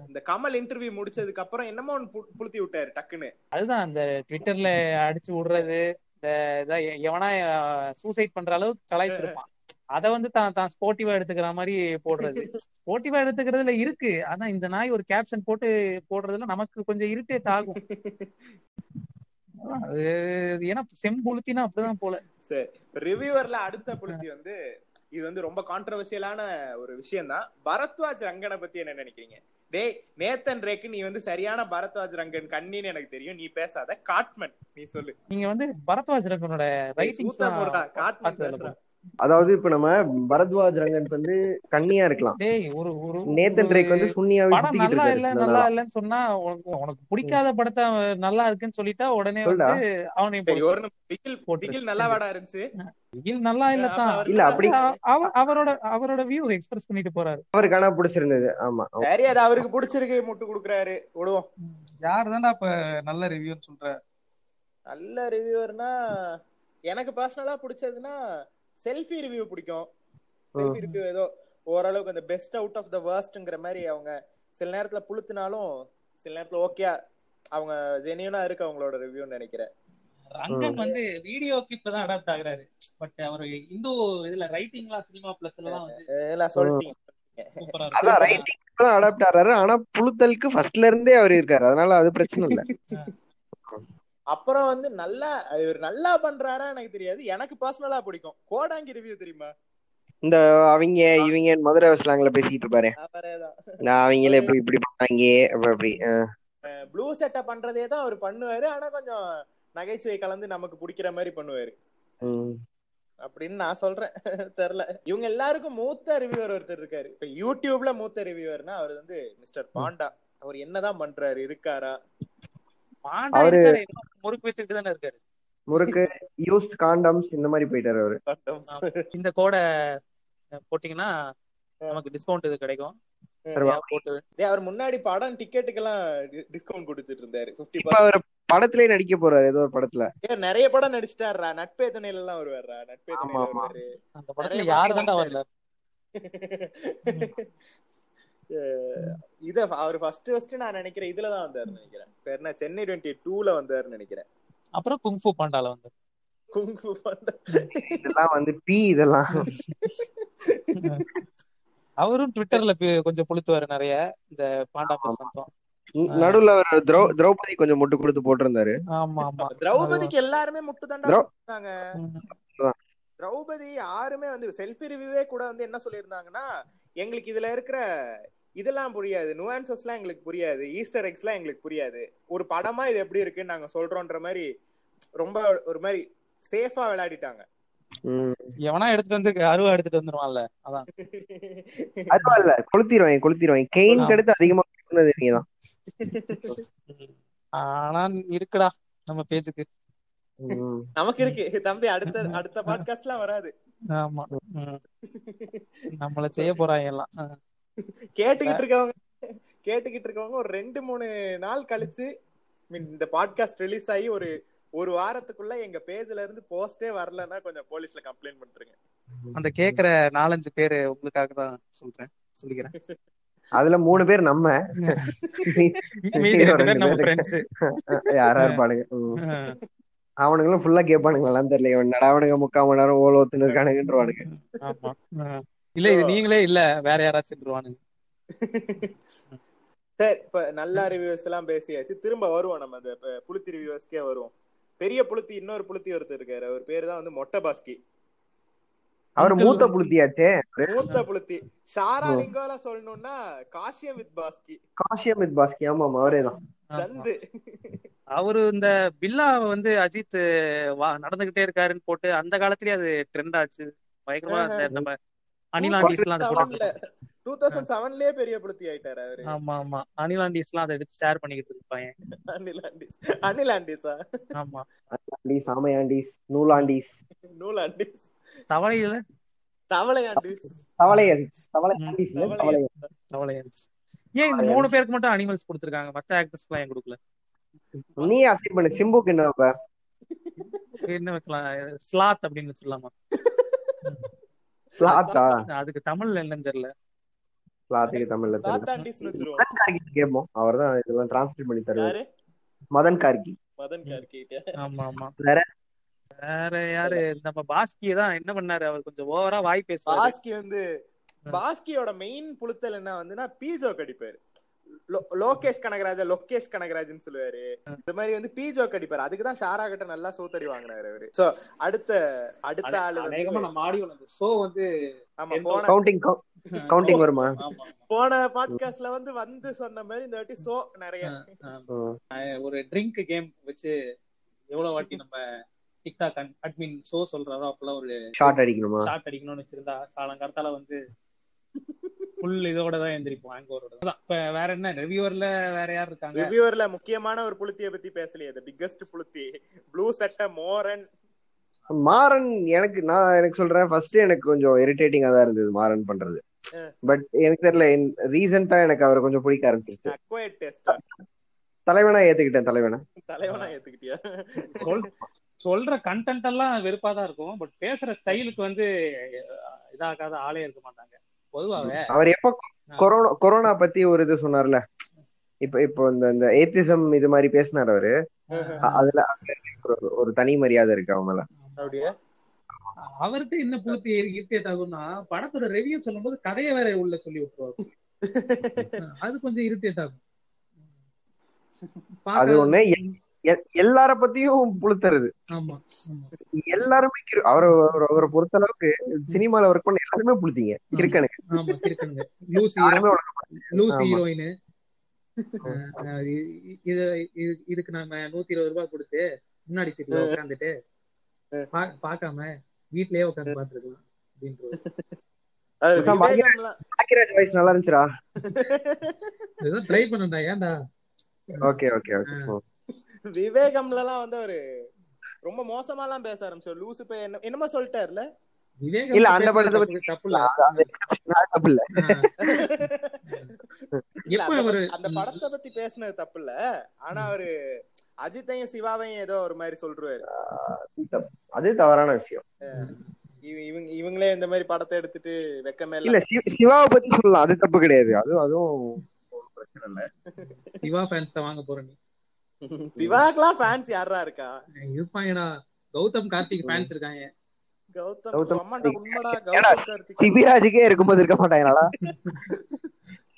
இந்த கமல் இன்டர்வியூ முடிச்சதுக்கு அப்புறம் என்னமோ ஒன்னு புளுத்தி விட்டாரு டக்குன்னு. அதுதான் அந்த ட்விட்டர்ல அடிச்சு விடுறது இந்த இதா எ- எவனா சூசைட் பண்ற அளவுக்கு கலாய்ச்சிருப்பான் அத வந்து தான் தான் ஸ்போர்ட்டிவா எடுத்துக்கிற மாதிரி போடுறது. ஸ்போர்ட்டிவா எடுத்துக்கிறதுல இருக்கு. ஆனா இந்த நாய் ஒரு கேப்ஷன் போட்டு போடுறதுல நமக்கு கொஞ்சம் இரிட்டேட் ஆகும். அது ஏன்னா செம்புளுத்தினா அப்படிதான் போல. சரி ரிவ்யூவர்ல அடுத்த புளுத்தி வந்து இது வந்து ரொம்ப கான்ட்ரவர்சியலான ஒரு விஷயம் தான் பரத்வாஜ் ரங்கனை பத்தி என்ன நினைக்கிறீங்க? டேய் நேத்தன் ரேக்கு நீ வந்து சரியான பரத்வாஜ் ரங்கன் கண்ணின்னு எனக்கு தெரியும். நீ பேசாத. காட்மன் நீ சொல்லு. நீங்க வந்து பரத்வாஜ் ரங்கனோட ரைட்டிங்ஸ் காட்மன். அதாவது இப்ப நம்ம பரத்வாஜ் ரங்கன் வந்து கண்ணியா இருக்கலாம் டேய் ஒரு ஒரு நேத்தன் ரேக் வந்து சுண்ணியாவே சுத்திக்கிட்டு நல்லா இல்ல நல்லா. இல்லன்னு சொன்னா உனக்கு உனக்கு பிடிக்காத படத்தை அவன் நல்லா இருக்குன்னு சொல்லிட்டா உடனே. வந்து நிமிஷம். பிகில். பிகில் நல்லா வாடா இருந்துச்சு இது நல்லா இல்ல தான் அவருக்கு இல்ல, அப்படி- அவ- அவரோட அவரோட வியூ எக்ஸ்பிரஸ் பண்ணிட்டு போறாரு அவருக்கு ஆனா பிடிச்சிருந்தது ஆமா சரி அது அவருக்கு பிடிச்சிருக்கு முட்டு கொடுக்குறாரு விடுவோம் யார் தான்டா இப்ப நல்ல ரிவ்யூன்னு சொல்ற நல்ல ரிவ்யூவர்னா எனக்கு பர்சனலா பிடிச்சதுன்னா செல்ஃபி ரிவ்யூ பிடிக்கும். செல்ஃபி ரிவ்யூ ஏதோ ஓரளவுக்கு அந்த பெஸ்ட் அவுட் ஆஃப் த வேர்ஸ்ட்ங்கிற மாதிரி அவங்க சில நேரத்துல புளுத்துனாலும் சில நேரத்துல ஓகே அவங்க ஜெனியூனா இருக்கு அவங்களோட ரிவ்யூன்னு நினைக்கிறேன். ரங்கன் வந்து வீடியோ கிளிப் தான் அடாப்ட் ஆகுறாரு. பட் அவர் இந்து இதுல ரைட்டிங்லாம் சினிமா பிளஸ் எல்லாம் வந்து எல்லாம் சொல்லிட்டீங்க சூப்பரா அதான் ரைட்டிங் தான் அடாப்ட் ஆறாரு. ஆனா புழுத்தலுக்கு ஃபர்ஸ்ட்ல இருந்தே அவர் இருக்காரு. அதனால அது பிரச்சனை இல்ல. அப்புறம் வந்து நல்லா இவர் நல்லா பண்றாரா எனக்கு தெரியாது. எனக்கு பர்சனலா பிடிக்கும். கோடாங்கி ரிவ்யூ தெரியுமா? இந்த அவங்க இவங்க மதுரை ஸ்லாங்ல பேசிட்டு இருப்பாரு. நான் அவங்கள இப்படி இப்படி பண்ணாங்க அப்படி. ப்ளூ செட்டை பண்றதே தான் அவர் பண்ணுவாரு. ஆனா கொஞ்சம் நகைச்சுவை கலந்து நமக்கு பிடிக்கிற மாதிரி பண்ணுவாரு. அப்படின்னு நான் சொல்றேன். தெரியல இவங்க எல்லாருக்கும் மூத்த ரிவ்யூவர் ஒருத்தர் இருக்காரு. இப்ப யூடியூப்ல மூத்த ரிவ்யூவர்னா அவர் வந்து மிஸ்டர் பாண்டா. அவர் என்னதான் பண்றாரு? இருக்காரா? அவரு- முறுக்கு வச்சுட்டு தானே இருக்காரு. முறுக்கு யூஸ்ட் காண்டம்ஸ் இந்த மாதிரி போயிட்டாரு அவரு. இந்த கோடை போட்டீங்கன்னா நமக்கு டிஸ்கவுண்ட் இது கிடைக்கும். அவர் முன்னாடி படம் டிக்கெட்டுக்கெல்லாம் டிஸ்கவுண்ட் கொடுத்துட்டு இருந்தாரு. அவர் படத்திலே நடிக்க போறாரு ஏதோ ஒரு படத்துல. நிறைய படம் நடிச்சிட்டாருடா. நட்பே துணையில எல்லாம் வருவாரா நட்பே துணையில. வருவாரு. அந்த படத்துல யாரு தான்டா வரல? இத அவர் ஃபர்ஸ்ட் ஃபர்ஸ்ட் நான் நினைக்கிறேன் இதுல தான் வந்தாரு நினைக்கிறேன். பேர் என்ன? சென்னை டுவெண்ட்டி டூல வந்தாருன்னு நினைக்கிறேன். அப்புறம் குங்ஃபு பாண்டால வந்து குங்ஃபு பாண்டா. இதெல்லாம் வந்து பி இதெல்லாம். அவரும் ட்விட்டர்ல கொஞ்சம் புளுத்துவாரு நிறைய. இந்த பாண்டா பிரசந்தம் நடுவுல திரௌபதி கொஞ்சம் முட்டு கொடுத்து போட்டிருந்தாரு. ஆமா ஆமா. திரௌபதிக்கு எல்லாருமே முட்டு திரௌ- தாண்டா ம். திரௌபதி யாருமே வந்து செல்ஃபி ரிவ்யூவே கூட வந்து என்ன சொல்லியிருந்தாங்கன்னா எங்களுக்கு இதுல இருக்கிற இதெல்லாம் புரியாது. நுவான்சஸ்லாம் எங்களுக்கு புரியாது. ஈஸ்டர் எக்ஸ்லாம் எங்களுக்கு புரியாது. ஒரு படமா இது எப்படி இருக்குன்னு நாங்க சொல்றோன்ற மாதிரி ரொம்ப ஒரு மாதிரி சேஃபா விளையாடிட்டாங்க. ம். எவனா எடுத்துட்டு வந்து அருவா எடுத்துட்டு வந்துருவான்ல? அதான். அதுவா இல்ல கொளுத்திடுவாங்க கொளுத்திடுவாங்க கெயின் அடுத்து அதிகமா நீங்கதான். ஆனா இருக்குடா நம்ம ம். நமக்கு இருக்கு. தம்பி அடுத்த அடுத்த பாட்காஸ்ட்லாம் வராது. ஆமா. நம்மள செய்ய போறாங்க எல்லாம். கேட்டுக்கிட்டு இருக்கவங்க கேட்டுக்கிட்டு இருக்கவங்க ஒரு ரெண்டு மூணு நாள் கழிச்சு மீன் இந்த பாட்காஸ்ட் ரிலீஸ் ஆகி ஒரு ஒரு வாரத்துக்குள்ள எங்க பேஜ்ல இருந்து போஸ்டே வரலன்னா கொஞ்சம் போலீஸ்ல கம்ப்ளைண்ட் பண்றீங்க. அந்த கேக்குற நாலஞ்சு பேரு உங்களுக்காக தான் சொல்றேன் சொல்லிக்கிறேன். அதுல மூணு பேர் நம்ம. மீதி ரெண்டு பேர் நம்ம ஃப்ரெண்ட்ஸ் யாரா இருப்பானுங்க. அவனுங்களும் ஃபுல்லா கேட்பானுங்களான்னு தெரியல இவன் என்னடா அவனுங்க முக்கால் மணி நேரம் ஓல ஒத்துன்னு இருக்கானுங்கன்றவானுங்க. இல்ல இது நீங்களே இல்ல வேற யாராச்சும் இருவானுங்க சரி இப்ப நல்ல ரிவ்யூஸ் எல்லாம் பேசியாச்சு. திரும்ப வருவோம் நம்ம அந்த புளுத்தி ரிவ்யூஸ்க்கே வருவோம். பெரிய புளுத்தி இன்னொரு புளுத்தி ஒருத்தர் இருக்காரு. அவர் பேரு தான் வந்து மொட்டை பாஸ்கி அவர் மூத்த புளுத்தியாச்சே? மூத்த புளுத்தி. ஷாரா லிங்கோல சொல்லணும்னா காஷியம் வித் பாஸ்கி. காஷியம் வித் பாஸ்கி. ஆமா ஆமா அவரேதான் ஆமா. தந்து. அவரு இந்த பில்லா வந்து அஜித் வா நடந்துகிட்டே இருக்காருன்னு போட்டு அந்த காலத்திலேயே அது ட்ரெண்ட் ஆச்சு. பயங்கரமா நம்ம அனிலாண்டிஸ் அதை போட்டு டூ தௌசண்ட் செவன்லயே பெரிய புளுத்தி ஆயிட்டாரு அவரு. ஆமா ஆமா. அனிலாண்டிஸ் எல்லாம் அதை எடுத்து ஷேர் பண்ணிக்கிட்டு இருப்பாங்க அனில் ஆண்டிஸ் அனில் ஆண்டிஸா ஆமா. ஆண்டீஸ் ஆமையாண்டீஸ் நூலாண்டீஸ் நூல் ஆண்டிஸ் தவளையில தவளை ஆண்டிஸ் தவளையன்ஸ் தவளையாண்டீஸ் இல்ல, தவளையன்ஸ். தவளையன்ஸ் தவளையன்ஸ் ஏன் இந்த மூணு பேருக்கு மட்டும் அனிமல்ஸ் கொடுத்துருக்காங்க? மத்த ஆக்டர்ஸ்க்கு எல்லாம் ஏன் கொடுக்கல? நீ அசைன் பண்ணு? சிம்புக்கு என்ன வைப்ப? என்ன வைக்கலாம்? ஸ்லாத் அப்படின்னு வச்சிடலாமா? ஸ்லாத்தா அதுக்கு தமிழ்ல என்னன்னு தெரியல. ஸ்லாத்துக்கு தமிழ்ல தெரியல. கார்கி கேட்போம். அவர் தான் இதெல்லாம் டிரான்ஸ்லேட் பண்ணி தருவாரு. யாரு? மதன் கார்கி. மதன் கார்கிட்ட ஆமா ஆமா. வேற? வேற யாரு? நம்ம பாஸ்கி தான் என்ன பண்ணாரு? அவர் கொஞ்சம் ஓவரா வாய் பேசுவாரு. பாஸ்கி வந்து பாஸ்கியோட மெயின் புழுத்தல் என்ன வந்துன்னா பீஜோ கடிப்பாரு லோகேஷ் கனகராஜா லோகேஷ் கனகராஜன் சொல்லுவாரு. இந்த மாதிரி வந்து பீஜோ கடிப்பாரு அதுக்குதான் ஷாரா கிட்ட நல்லா சூத்தடி வாங்கினாரு அவரு. சோ அடுத்த அடுத்த ஆளு அநேகமா வந்து நம்ம ஆடியோ அந்த ஷோ வந்து ஆமா கவுண்டிங் கவுண்டிங் வருமா? போன பாட்காஸ்ட்ல வந்து வந்து சொன்ன மாதிரி இந்த வாட்டி சோ நிறைய. ஒரு ட்ரிங்க் கேம் வச்சு எவ்வளவு வாட்டி நம்ம டிக்டாக் அட்மின் சோ சொல்றாரோ அப்பெல்லாம் ஒரு ஷார்ட் அடிக்கணுமா? ஷார்ட் அடிக்கணும்னு வச்சிருந்தா காலங்காலத்தால வந்து ஃபுல் இதோட தான் எந்திரிப்போம் ஹேங்கோரோட அதான் இப்ப வேற என்ன ரிவ்யூவர்ல வேற யார் இருக்காங்க? ரிவ்யூவர்ல முக்கியமான ஒரு புளுத்திய பத்தி பேசலையே the பிக்கஸ்ட் புளுத்தி. ப்ளூ சட்டை மோரன் மாறன் எனக்கு நான் எனக்கு சொல்றேன் ஃபர்ஸ்ட் எனக்கு கொஞ்சம் இரிட்டேட்டிங்கா தான் இருந்தது மாறன் பண்றது. பட் எனக்கு தெரியல ரீசெண்டா எனக்கு அவரை கொஞ்சம் பிடிக்க ஆரம்பிச்சிருச்சு. அக்வைட் டெஸ்டா தலைவனா ஏத்துக்கிட்டேன் தலைவனா. தலைவனா ஏத்துக்கிட்டியா? சொல்- சொல்ற கண்டென்ட் எல்லாம் வெறுப்பா தான் இருக்கும் பட் பேசுற ஸ்டைலுக்கு வந்து இதாகாத ஆளே இருக்க மாட்டாங்க. பொதுவாவே அவர் எப்ப கொரோனா கொரோனா பத்தி ஒரு இது சொன்னார்ல? இப்ப இப்போ இந்த இந்த ஏத்திசம் இது மாதிரி பேசினார் அவரு. அதுல ஒரு- ஒரு தனி மரியாதை இருக்கு அவங்க மேல. அவருக்கு என்ன புளுத்தி இரிட்டேட் ஆகும்னா படத்தோட ரிவ்யூ சொல்லும்போது கதையை வேற உள்ள சொல்லி விட்டுருவாரு. அது கொஞ்சம் இரிட்டேட் ஆகும். அது ஒண்ணு எல்லார பத்தியும் ஆமா எல்லாருமே அவரை அவரை- பொறுத்த அளவுக்கு சினிமால ஒர்க் பண்ண எல்லாருமே புளுத்தீங்க. இது- இதுக்கு நாம நூத்தி இருபது ரூபாய் கொடுத்து முன்னாடி சீட்ல உட்காந்துட்டு பாக்காம வீட்லயே உட்காந்து பாத்துருக்கலாம் நல்லா இருந்துச்சுடா. ஏதோ ட்ரை பண்ணடா ஏன்டா? Okay okay okay. விவேகம்லாம் வந்து ஒரு ரொம்ப மோசமாலாம் பேச ஆரம்பிச்சு லூசு போய் என்ன என்னமோ சொல்லிட்டாருல? விவேகம் இல்ல, அந்த படத்தை தப்பு- தப்பு இல்ல. நான் தப்பு இல்ல. அந்த படத்தை பத்தி பேசுனது தப்பு இல்ல. ஆனா அவரு அஜித்தையும் சிவாவையும் ஏதோ ஒரு மாதிரி சொல்றாரு. அது தவறான விஷயம். இவ- இவங்க இவங்களே இந்த மாதிரி படத்தை எடுத்துட்டு வெக்கமே இல்ல. இல்ல சிவ- சிவாவை பத்தி சொல்லலாம். அது தப்பு கிடையாது. அது அதுவும் ஒண்ணும் பிரச்சனை இல்ல. சிவா ஃபேன்ஸ் வாங்க போற நீ சிவாக்கெல்லாம் ஃபேன்ஸ் யாரா இருக்கா? இருப்பாங்கடா. கௌதம் கார்த்திக் ஃபேன்ஸ் இருக்காங்க. கௌதம் சிபிராஜுக்கே இருக்கும்போது இருக்க மாட்டாங்களாடா?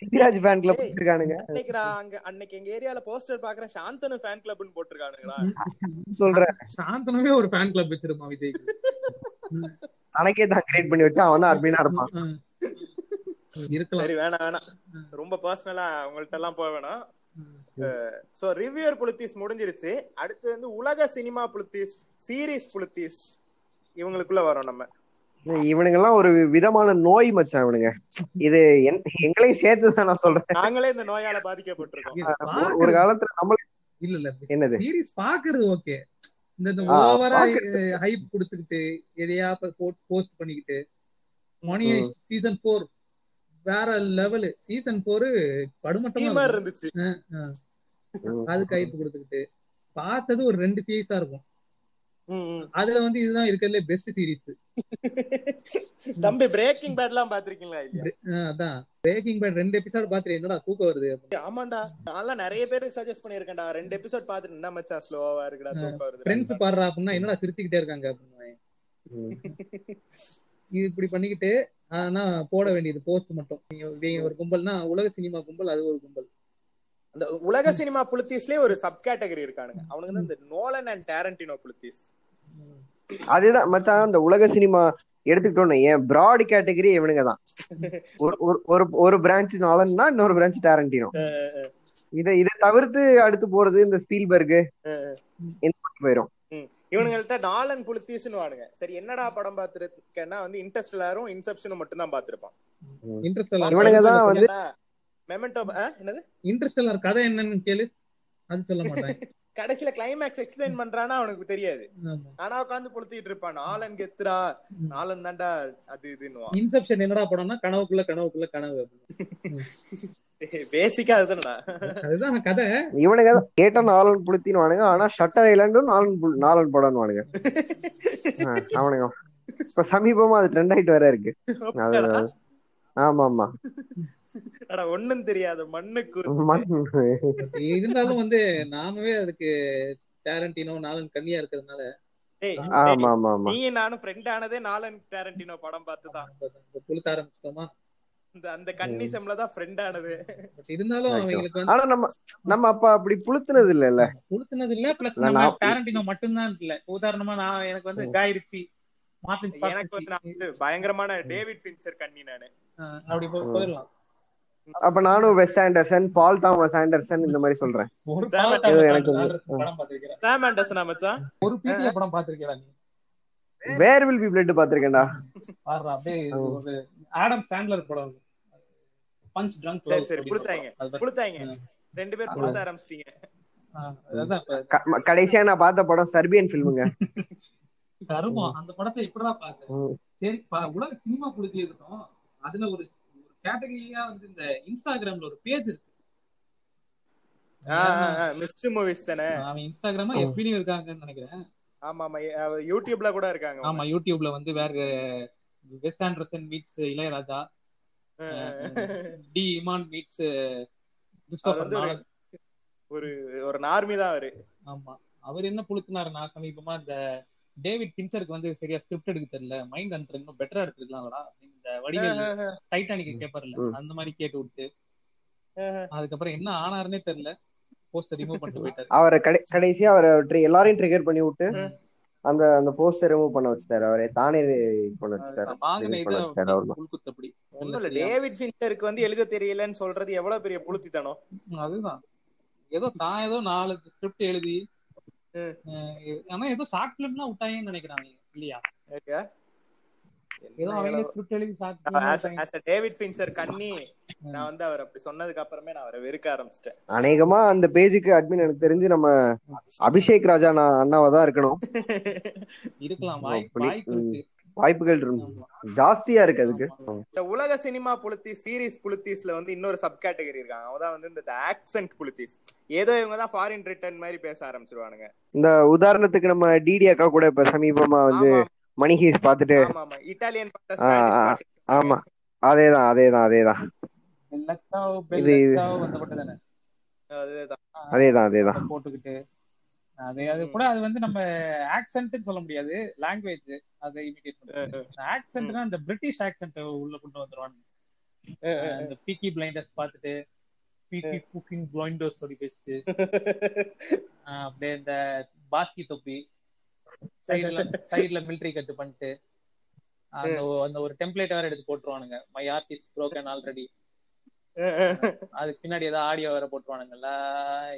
Sibiraj fan club. வச்சிருக்கானுங்க. அங்க அன்னைக்கு எங்க ஏரியால போஸ்டர் பாக்குறேன் சாந்தனு ஃபேன் கிளப்னு போட்டிருக்கானுங்களா சொல்றேன். சாந்தனவே ஒரு ஃபேன் கிளப் வச்சிருப்பான் விஜய்க்கு. தனக்கே தான் கிரியேட் பண்ணி வச்சா அவன் தான் அட்மினா இருப்பான். இருக்கலாம். சரி வேணாம் வேணாம். ரொம்ப பர்சனலா உங்கள்ட்ட எல்லாம் போக வேணாம். சோ ரிவ்யூர் புலித்தீஸ் முடிஞ்சிருச்சு. அடுத்து வந்து உலக சினிமா புலித்தீஸ் சீரிஸ் புலித்தீஸ் இவங்களுக்குள்ள வரோம் நம்ம. இவனுங்க எல்லாம் ஒரு விதமான நோய் மச்சான் இவனுங்க. இது என்- எங்களையும் சேர்த்து தான் நான் சொல்றேன். நாங்களே இந்த நோயால பாதிக்கப்பட்டிருக்கோம். இது ஒரு- காலத்துல நம்ம இல்ல இல்ல என்னது? சீரிஸ் பாக்குறது ஓகே. இந்த ஓவரா. ஹைப் கொடுத்துக்கிட்டு எதையா போஸ்ட் பண்ணிக்கிட்டு மணி சீசன் போர் வேற லெவல் சீசன் போர் படுமட்டமா. இருந்துச்சு. அதுக்கு ஹைப் கொடுத்துக்கிட்டு பார்த்தது ஒரு ரெண்டு சீரீஸா இருக்கும். அதுல வந்து இதுதான் இருக்கிறதுல பெஸ்ட் சீரிஸ் தம்பி பிரேக்கிங் பேட் எல்லாம் பாத்திருக்கீங்களா அதான். பிரேக்கிங் பேட் ரெண்டு எபிசோட் பாத்துட்டு என்னடா தூக்கம் வருது ஆமாண்டா. நான் நிறைய பேருக்கு சஜஸ்ட் பண்ணிருக்கேன்டா ரெண்டு எபிசோட் பாத்துட்டு என்ன மச்சா ஸ்லோவா இருக்குடா தூக்கம் வருது ஃப்ரெண்ட்ஸ் பாடுறா அப்படின்னா என்னடா சிரிச்சுக்கிட்டே இருக்காங்க அப்படின்னு. இது இப்படி பண்ணிக்கிட்டு ஆனா போட வேண்டியது போஸ்ட் மட்டும். ஒரு கும்பல்னா உலக சினிமா கும்பல் அது ஒரு கும்பல். அந்த உலக சினிமா புலித்தீஸ்லயே ஒரு சப் கேட்டகரி இருக்கானுங்க. அவனுக்கு வந்து இந்த நோலன் அண்ட் டேரண்டினோ புலித்தீஸ் அதுதான் மச்சான் இந்த உலக சினிமா எடுத்துக்கிட்டோன்னு ஏன் பிராட் கேட்டகரி இவனுங்க தான். ஒரு- ஒரு- பிரான்ச் நாலன்னா இன்னொரு பிரான்ச் டேரண்டினோ இதை இதை தவிர்த்து அடுத்து போறது இந்த ஸ்பீல்பர்க் போயிரும். இவனுங்கள்ட்ட நாலன் புலித்தீஸ்னு வானுங்க சரி என்னடா படம் பாத்துருக்கேன்னா வந்து இன்டர்ஸ்டெல்லாரும் இன்செப்ஷனும் மட்டும் தான் பாத்திருப்பான் இன்ட்ரெஸ்ட் இவனுங்க தான் வந்து- மெமெண்டோ என்னது? இன்ட்ரெஸ்ட் கதை என்னன்னு கேளு. அது சொல்ல மாட்டேன். கடைசியில கிளைமேக்ஸ் எக்ஸ்பிளைன் பண்றானா அவனுக்கு தெரியாது. ஆனா உட்காந்து புளுத்திட்டு இருப்பான். நாலன் கெத்துரா நாலன் தாண்டா அது இதுன்னுவான். இன்செப்ஷன் என்னடா படம்னா கனவுக்குள்ள கனவுக்குள்ள கனவு பேசிக்கா அதுதான்டா. அதுதான் கதை. இவனுங்க கேட்டா நாலன் புளுத்தின்னு வானுங்க ஆனா ஷட்டர் ஐலாண்டும் நாலன் நாலன் படம்னு வானுங்க அவனுங்க. இப்ப சமீபமா அது ட்ரெண்ட் ஆயிட்டு வேற இருக்கு. ஆமா ஆமா அட ஒண்ணும் தெரியாது. மண்ணுக்கு மண் இருந்தாலும் வந்து நாமவே அதுக்கு டேரண்டினோ நாலன் கன்னியா இருக்கிறதுனால. நீ நானும் ஃப்ரெண்ட் ஆனதே நாலன் டேரண்டினோ படம் பார்த்துதான். புளுத்த ஆரம்பிச்சிட்டோமா? இந்த அந்த கன்னிசம்ல தான் ஃப்ரெண்ட் ஆனது. இருந்தாலும் அவங்களுக்கு ஆனா நம்ம நம்ம அப்ப அப்படி புளுத்துனது இல்ல புளுத்துனது இல்ல பிளஸ் நம்ம நான்- டேரண்டினோ மட்டும்தான் இல்ல. உதாரணமா நான் எனக்கு வந்து காய் ரிச்சி மார்டின் எனக்கு வந்து பயங்கரமான டேவிட் ஃபின்ச்சர் கன்னி நானு. அப்படி போ- போயிடலாம். அப்ப நானும் Wes Anderson Paul Thomas Anderson இந்த மாதிரி சொல்றேன். எனக்கு ஒரு படம் நீ. வேர் வில் பி பிளட் பாத்திருக்கேன்டா அப்படியே ஒரு ஆடம் சாண்ட்லர் படம் பஞ்ச் ட்ரங்க் சரி சரி கொடுத்தாங்க. கொடுத்தாங்க. ரெண்டு பேர் கொடுத்த ஆரம்பிச்சிட்டீங்க. கடைசியா நான் பார்த்த படம் சர்பியன் ஃபில்முங்க கருமம் அந்த படத்தை இப்படிதான் பார்த்தேன். சரி உலக சினிமா இருக்கட்டும் அதுல ஒரு கேட்டகரியா வந்து இந்த இன்ஸ்டாகிராம்ல ஒரு பேஜ் இருக்கு. மிஸ்ட் மூவிஸ் தானே? அவன் இன்ஸ்டாகிராமா எப்படியும் இருக்காங்கன்னு நினைக்கிறேன். ஆமா ஆமா யூடியூப்ல கூட இருக்காங்க. ஆமா யூடியூப்ல வந்து வேற Wes Anderson meets Ilaiyaraaja D Imman meets ஒரு- ஒரு நார்மி தான் அவரு. ஆமா. அவர் என்ன புளுத்துனாரு? நான் சமீபமா இந்த டேவிட் பின்சருக்கு வந்து சரியா ஸ்கிரிப்ட் எடுக்க தெரியல மைண்ட் அண்டர் இன்னும் பெட்டரா எடுத்துக்கலாம்டா இந்த வடிவேல் டைட்டானிக் கேப்பர்ல. அந்த மாதிரி கேட்டு விட்டு அதுக்கப்புறம் என்ன ஆனாருன்னே தெரியல போஸ்டர் ரிமூவ் பண்ணிட்டு போயிட்டாரு. அவரை கடை கடைசியா அவரை எல்லாரையும் ட்ரிகர் பண்ணி விட்டு அந்த அந்த போஸ்டர் ரிமூவ் பண்ண வச்சுட்டாரு. அவரே தானே இது பண்ண வச்சுட்டாரு. இல்ல டேவிட் ஃபின்ச்சருக்கு வந்து எழுத தெரியலன்னு சொல்றது எவ்வளவு பெரிய புளுத்தித்தனம் அதுதான். ஏதோ தான் ஏதோ நாலு ஸ்கிரிப்ட் எழுதி ஆனா ஏதோ ஷார்ட் பிலிம்லாம் விட்டாங்கன்னு நினைக்கிறாங்க இல்லையா? ஓகே ஏதோ அவங்க ஸ்கிரிப்ட் எழுதி shot as a David Fincher கண்ணி நான் வந்து அவர் அப்படி சொன்னதுக்கு அப்புறமே நான் அவரை வெறுக்க ஆரம்பிச்சிட்டேன். அநேகமா அந்த பேஜுக்கு அட்மின் எனக்கு தெரிஞ்சு நம்ம அபிஷேக் ராஜா நான் அண்ணாவா தான் இருக்கணும். இருக்கலாம். வாய்ப்புகள். ஜாஸ்தியா இருக்கு அதுக்கு. இந்த உலக சினிமா புளுத்தி சீரிஸ் புளுத்திஸ்ல வந்து இன்னொரு சப் கேட்டகரி இருக்காங்க அவதான் வந்து இந்த ஆக்சென்ட் புளுத்திஸ். ஏதோ இவங்க தான் ஃபாரின் ரிட்டர்ன் மாதிரி பேச ஆரம்பிச்சிருவானுங்க. இந்த உதாரணத்துக்கு நம்ம டிடி அக்கா கூட இப்ப சமீபமா வந்து மணிஹீஸ் பார்த்துட்டு ஆமா ஆமா இட்டாலியன் ஆமா. அதேதான் அதேதான் அதேதான். அதுதான். அதேதான் அதேதான். அதை போட்டுக்கிட்டு அது அது கூட அது வந்து நம்ம ஆக்சென்ட் சொல்ல முடியாது. லாங்குவேஜ் அதை இமிடேட் பண்றது ஆக்சென்ட்னா அந்த பிரிட்டிஷ் ஆக்சென்ட் உள்ள கொண்டு வந்துருவாங்க. அந்த பீக்கி பிளைண்டர்ஸ் பார்த்துட்டு பீக்கி குக்கிங் பிளைண்டர்ஸ் அப்படி பேசிட்டு அப்படியே இந்த பாஸ்கி தொப்பி சைடுல சைடுல மிலிட்டரி கட்டு பண்ணிட்டு அந்த அந்த ஒரு டெம்ப்ளேட் வேற எடுத்து போட்டுருவானுங்க. மை ஆர்டிஸ்ட் broken ஆல்ரெடி அதுக்கு பின்னாடி ஏதாவது ஆடியோ வேற போட்டுருவானுங்கல்ல.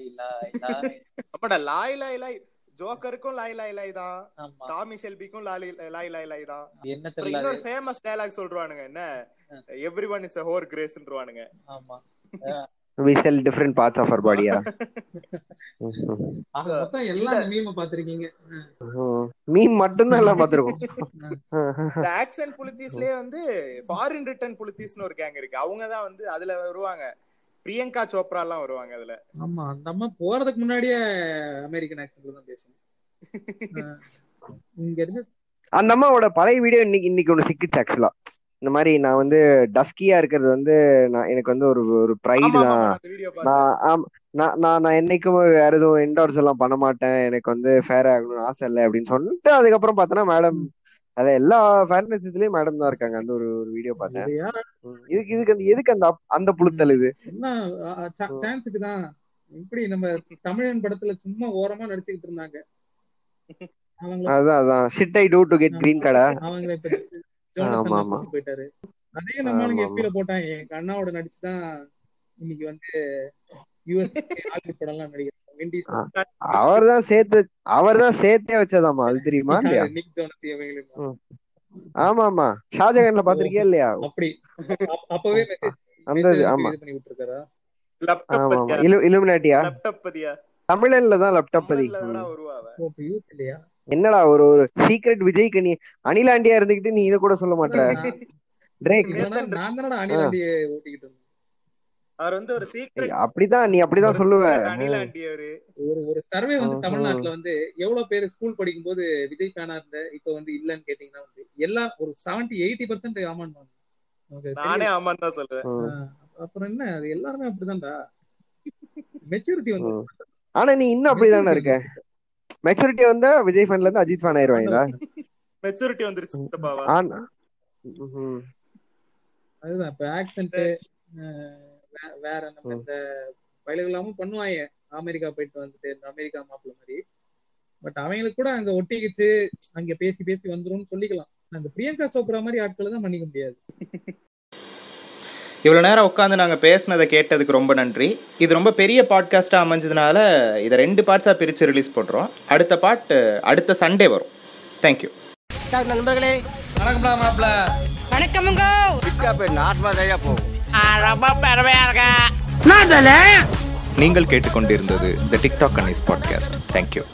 இல்ல இல்ல. லாய் லாய் லாய். ஜோக்கருக்கும் லாய் லாய் லாய் தான். டாமி ஷெல்பிக்கும் லாய் லாய் லாய் லாய் தான். என்ன தெரியல இன்னொரு ஃபேமஸ் டயலாக் சொல்றானுங்க என்ன? எவ்ரி ஒன் இஸ் ஹோர் கிரேஸ்ன்றானுங்க ஆமா. We sell different parts of our பாடியா மீம மீன் மட்டும்தான் எல்லாம் பார்த்திருக்கோம். இந்த ஆக்சன் புலித்தீஸ்லயே வந்து ஃபாரின் ரிட்டர்ன் புலித்தீஸ்னு ஒரு கேங் இருக்கு. அவங்க தான் வந்து அதுல வருவாங்க. பிரியங்கா சோப்ரா எல்லாம் வருவாங்க அதுல. ஆமா அந்த அம்மா போறதுக்கு முன்னாடியே அமெரிக்கன் ஆக்சன்ட்ல தான் பேசணும் ஆஹ் இங்க இருந்து அந்த அம்மாவோட பழைய வீடியோ இன்னைக்கு இன்னைக்கு ஒண்ணு சிக்கிச்சு ஆக்சுவலா இந்த மாதிரி நான் வந்து டஸ்கியா இருக்கிறது வந்து நான் எனக்கு வந்து ஒரு ஒரு ப்ரைடு தான். நான் நான் நான் என்னைக்குமே வேற எதுவும் என்டோர்ஸ் எல்லாம் பண்ண மாட்டேன். எனக்கு வந்து ஃபேர் ஆகணும்னு ஆசை இல்லை அப்படின்னு சொல்லிட்டு அதுக்கப்புறம் பார்த்தோன்னா மேடம் அத எல்லா ஃபேர்னஸ்லயும் மேடம் தான் இருக்காங்க. அந்த ஒரு ஒரு வீடியோ பார்த்தேன். இதுக்கு இதுக்கு அந்த எதுக்கு அந்த அந்த புழுத்தல் இது? சான்ஸுக்கு தான். இப்படி நம்ம தமிழன் படத்துல சும்மா ஓரமா நடிச்சுக்கிட்டு இருந்தாங்க. அவங்க அதான் அதான். Shit I do to get green கடை. அவங்கள போயிட்டாரு. அதே நம்மளுங்க ஆமா, எப்பில போட்டாங்க. எங்க அண்ணாவோட நடிச்சுதான் இன்னைக்கு வந்து யூஎஸ் ஹாலிவுட் படம் எல்லாம் நடிக்கிறாங்க. விண்டிஸ் அவர் தான் சேர்த்து அவர் தான் சேர்த்தே வச்சதாமா அது தெரியுமா இல்லையா? ஆமா ஆமா ஷாஜகான்ல பாத்திருக்கியா இல்லையா? அப்படி. அப்ப- அப்பவே மெசேஜ் அந்த ஆமா. இது பண்ணி விட்டுருக்காரா? லேப்டாப் ஆமா இலுமினாட்டியா? லேப்டாப் பத்தியா தமிழன்ல தான் லேப்டாப் பதி இல்லையா என்னடா ஒரு ஒரு சீக்ரெட் விஜய்க்கு நீ அனிலாண்டியா இருந்துகிட்டு நீ இத கூட சொல்ல மாட்ட? அவர் வந்து ஒரு சீக்ரெட் அப்படிதான் நீ அப்படிதான் சொல்லுவ. ஒரு ஒரு சர்வே வந்து. தமிழ்நாட்டுல வந்து எவ்வளவு பேர் ஸ்கூல் படிக்கும் போது விஜய் ஃபேனா இருந்த இப்ப வந்து இல்லன்னு கேட்டீங்கன்னா வந்து எல்லா ஒரு செவன்டி எயிட்டி பர்சன்ட் ஆமான் நானே ஆமான்னு தான் சொல்லுவேன். அப்புறம் என்ன அது எல்லாருமே அப்படிதான்டா. மெச்சூரிட்டி வந்து. ஆனா நீ இன்னும் அப்படிதானே இருக்க? மெச்சூரிட்டி வந்தா விஜய் ஃபேன்ல இருந்து அஜித் ஃபேன் ஆயிருவாங்களா? மெச்சூரிட்டி வந்துருச்சு சித்தப்பாவா. அதுதான் இப்ப ஆக்சென்ட் வேற நம்ம இந்த பயில்களாமும் பண்ணுவாங்க. அமெரிக்கா போயிட்டு வந்துட்டு இந்த அமெரிக்கா மாப்பிள்ள மாதிரி. பட் அவங்களுக்கு கூட அங்க ஒட்டிக்கிச்சு அங்க பேசி பேசி வந்துரும்னு சொல்லிக்கலாம். அந்த பிரியங்கா சோப்ரா மாதிரி ஆட்களை தான் மன்னிக்க முடியாது. இவ்வளோ நேரம் உட்காந்து நாங்கள் பேசுனதை கேட்டதுக்கு ரொம்ப நன்றி. இது ரொம்ப பெரிய பாட்காஸ்ட்டாக அமைஞ்சதுனால இதை ரெண்டு பார்ட்ஸாக பிரித்து ரிலீஸ் பண்ணுறோம் அடுத்த பார்ட் அடுத்த சண்டே வரும். தேங்க்யூ நண்பர்களே. வணக்கமுங்க நீங்கள் கேட்டுக்கொண்டிருந்தது த டிக்டாக் அன்னிஸ் பாட்காஸ்ட் தேங்க்யூ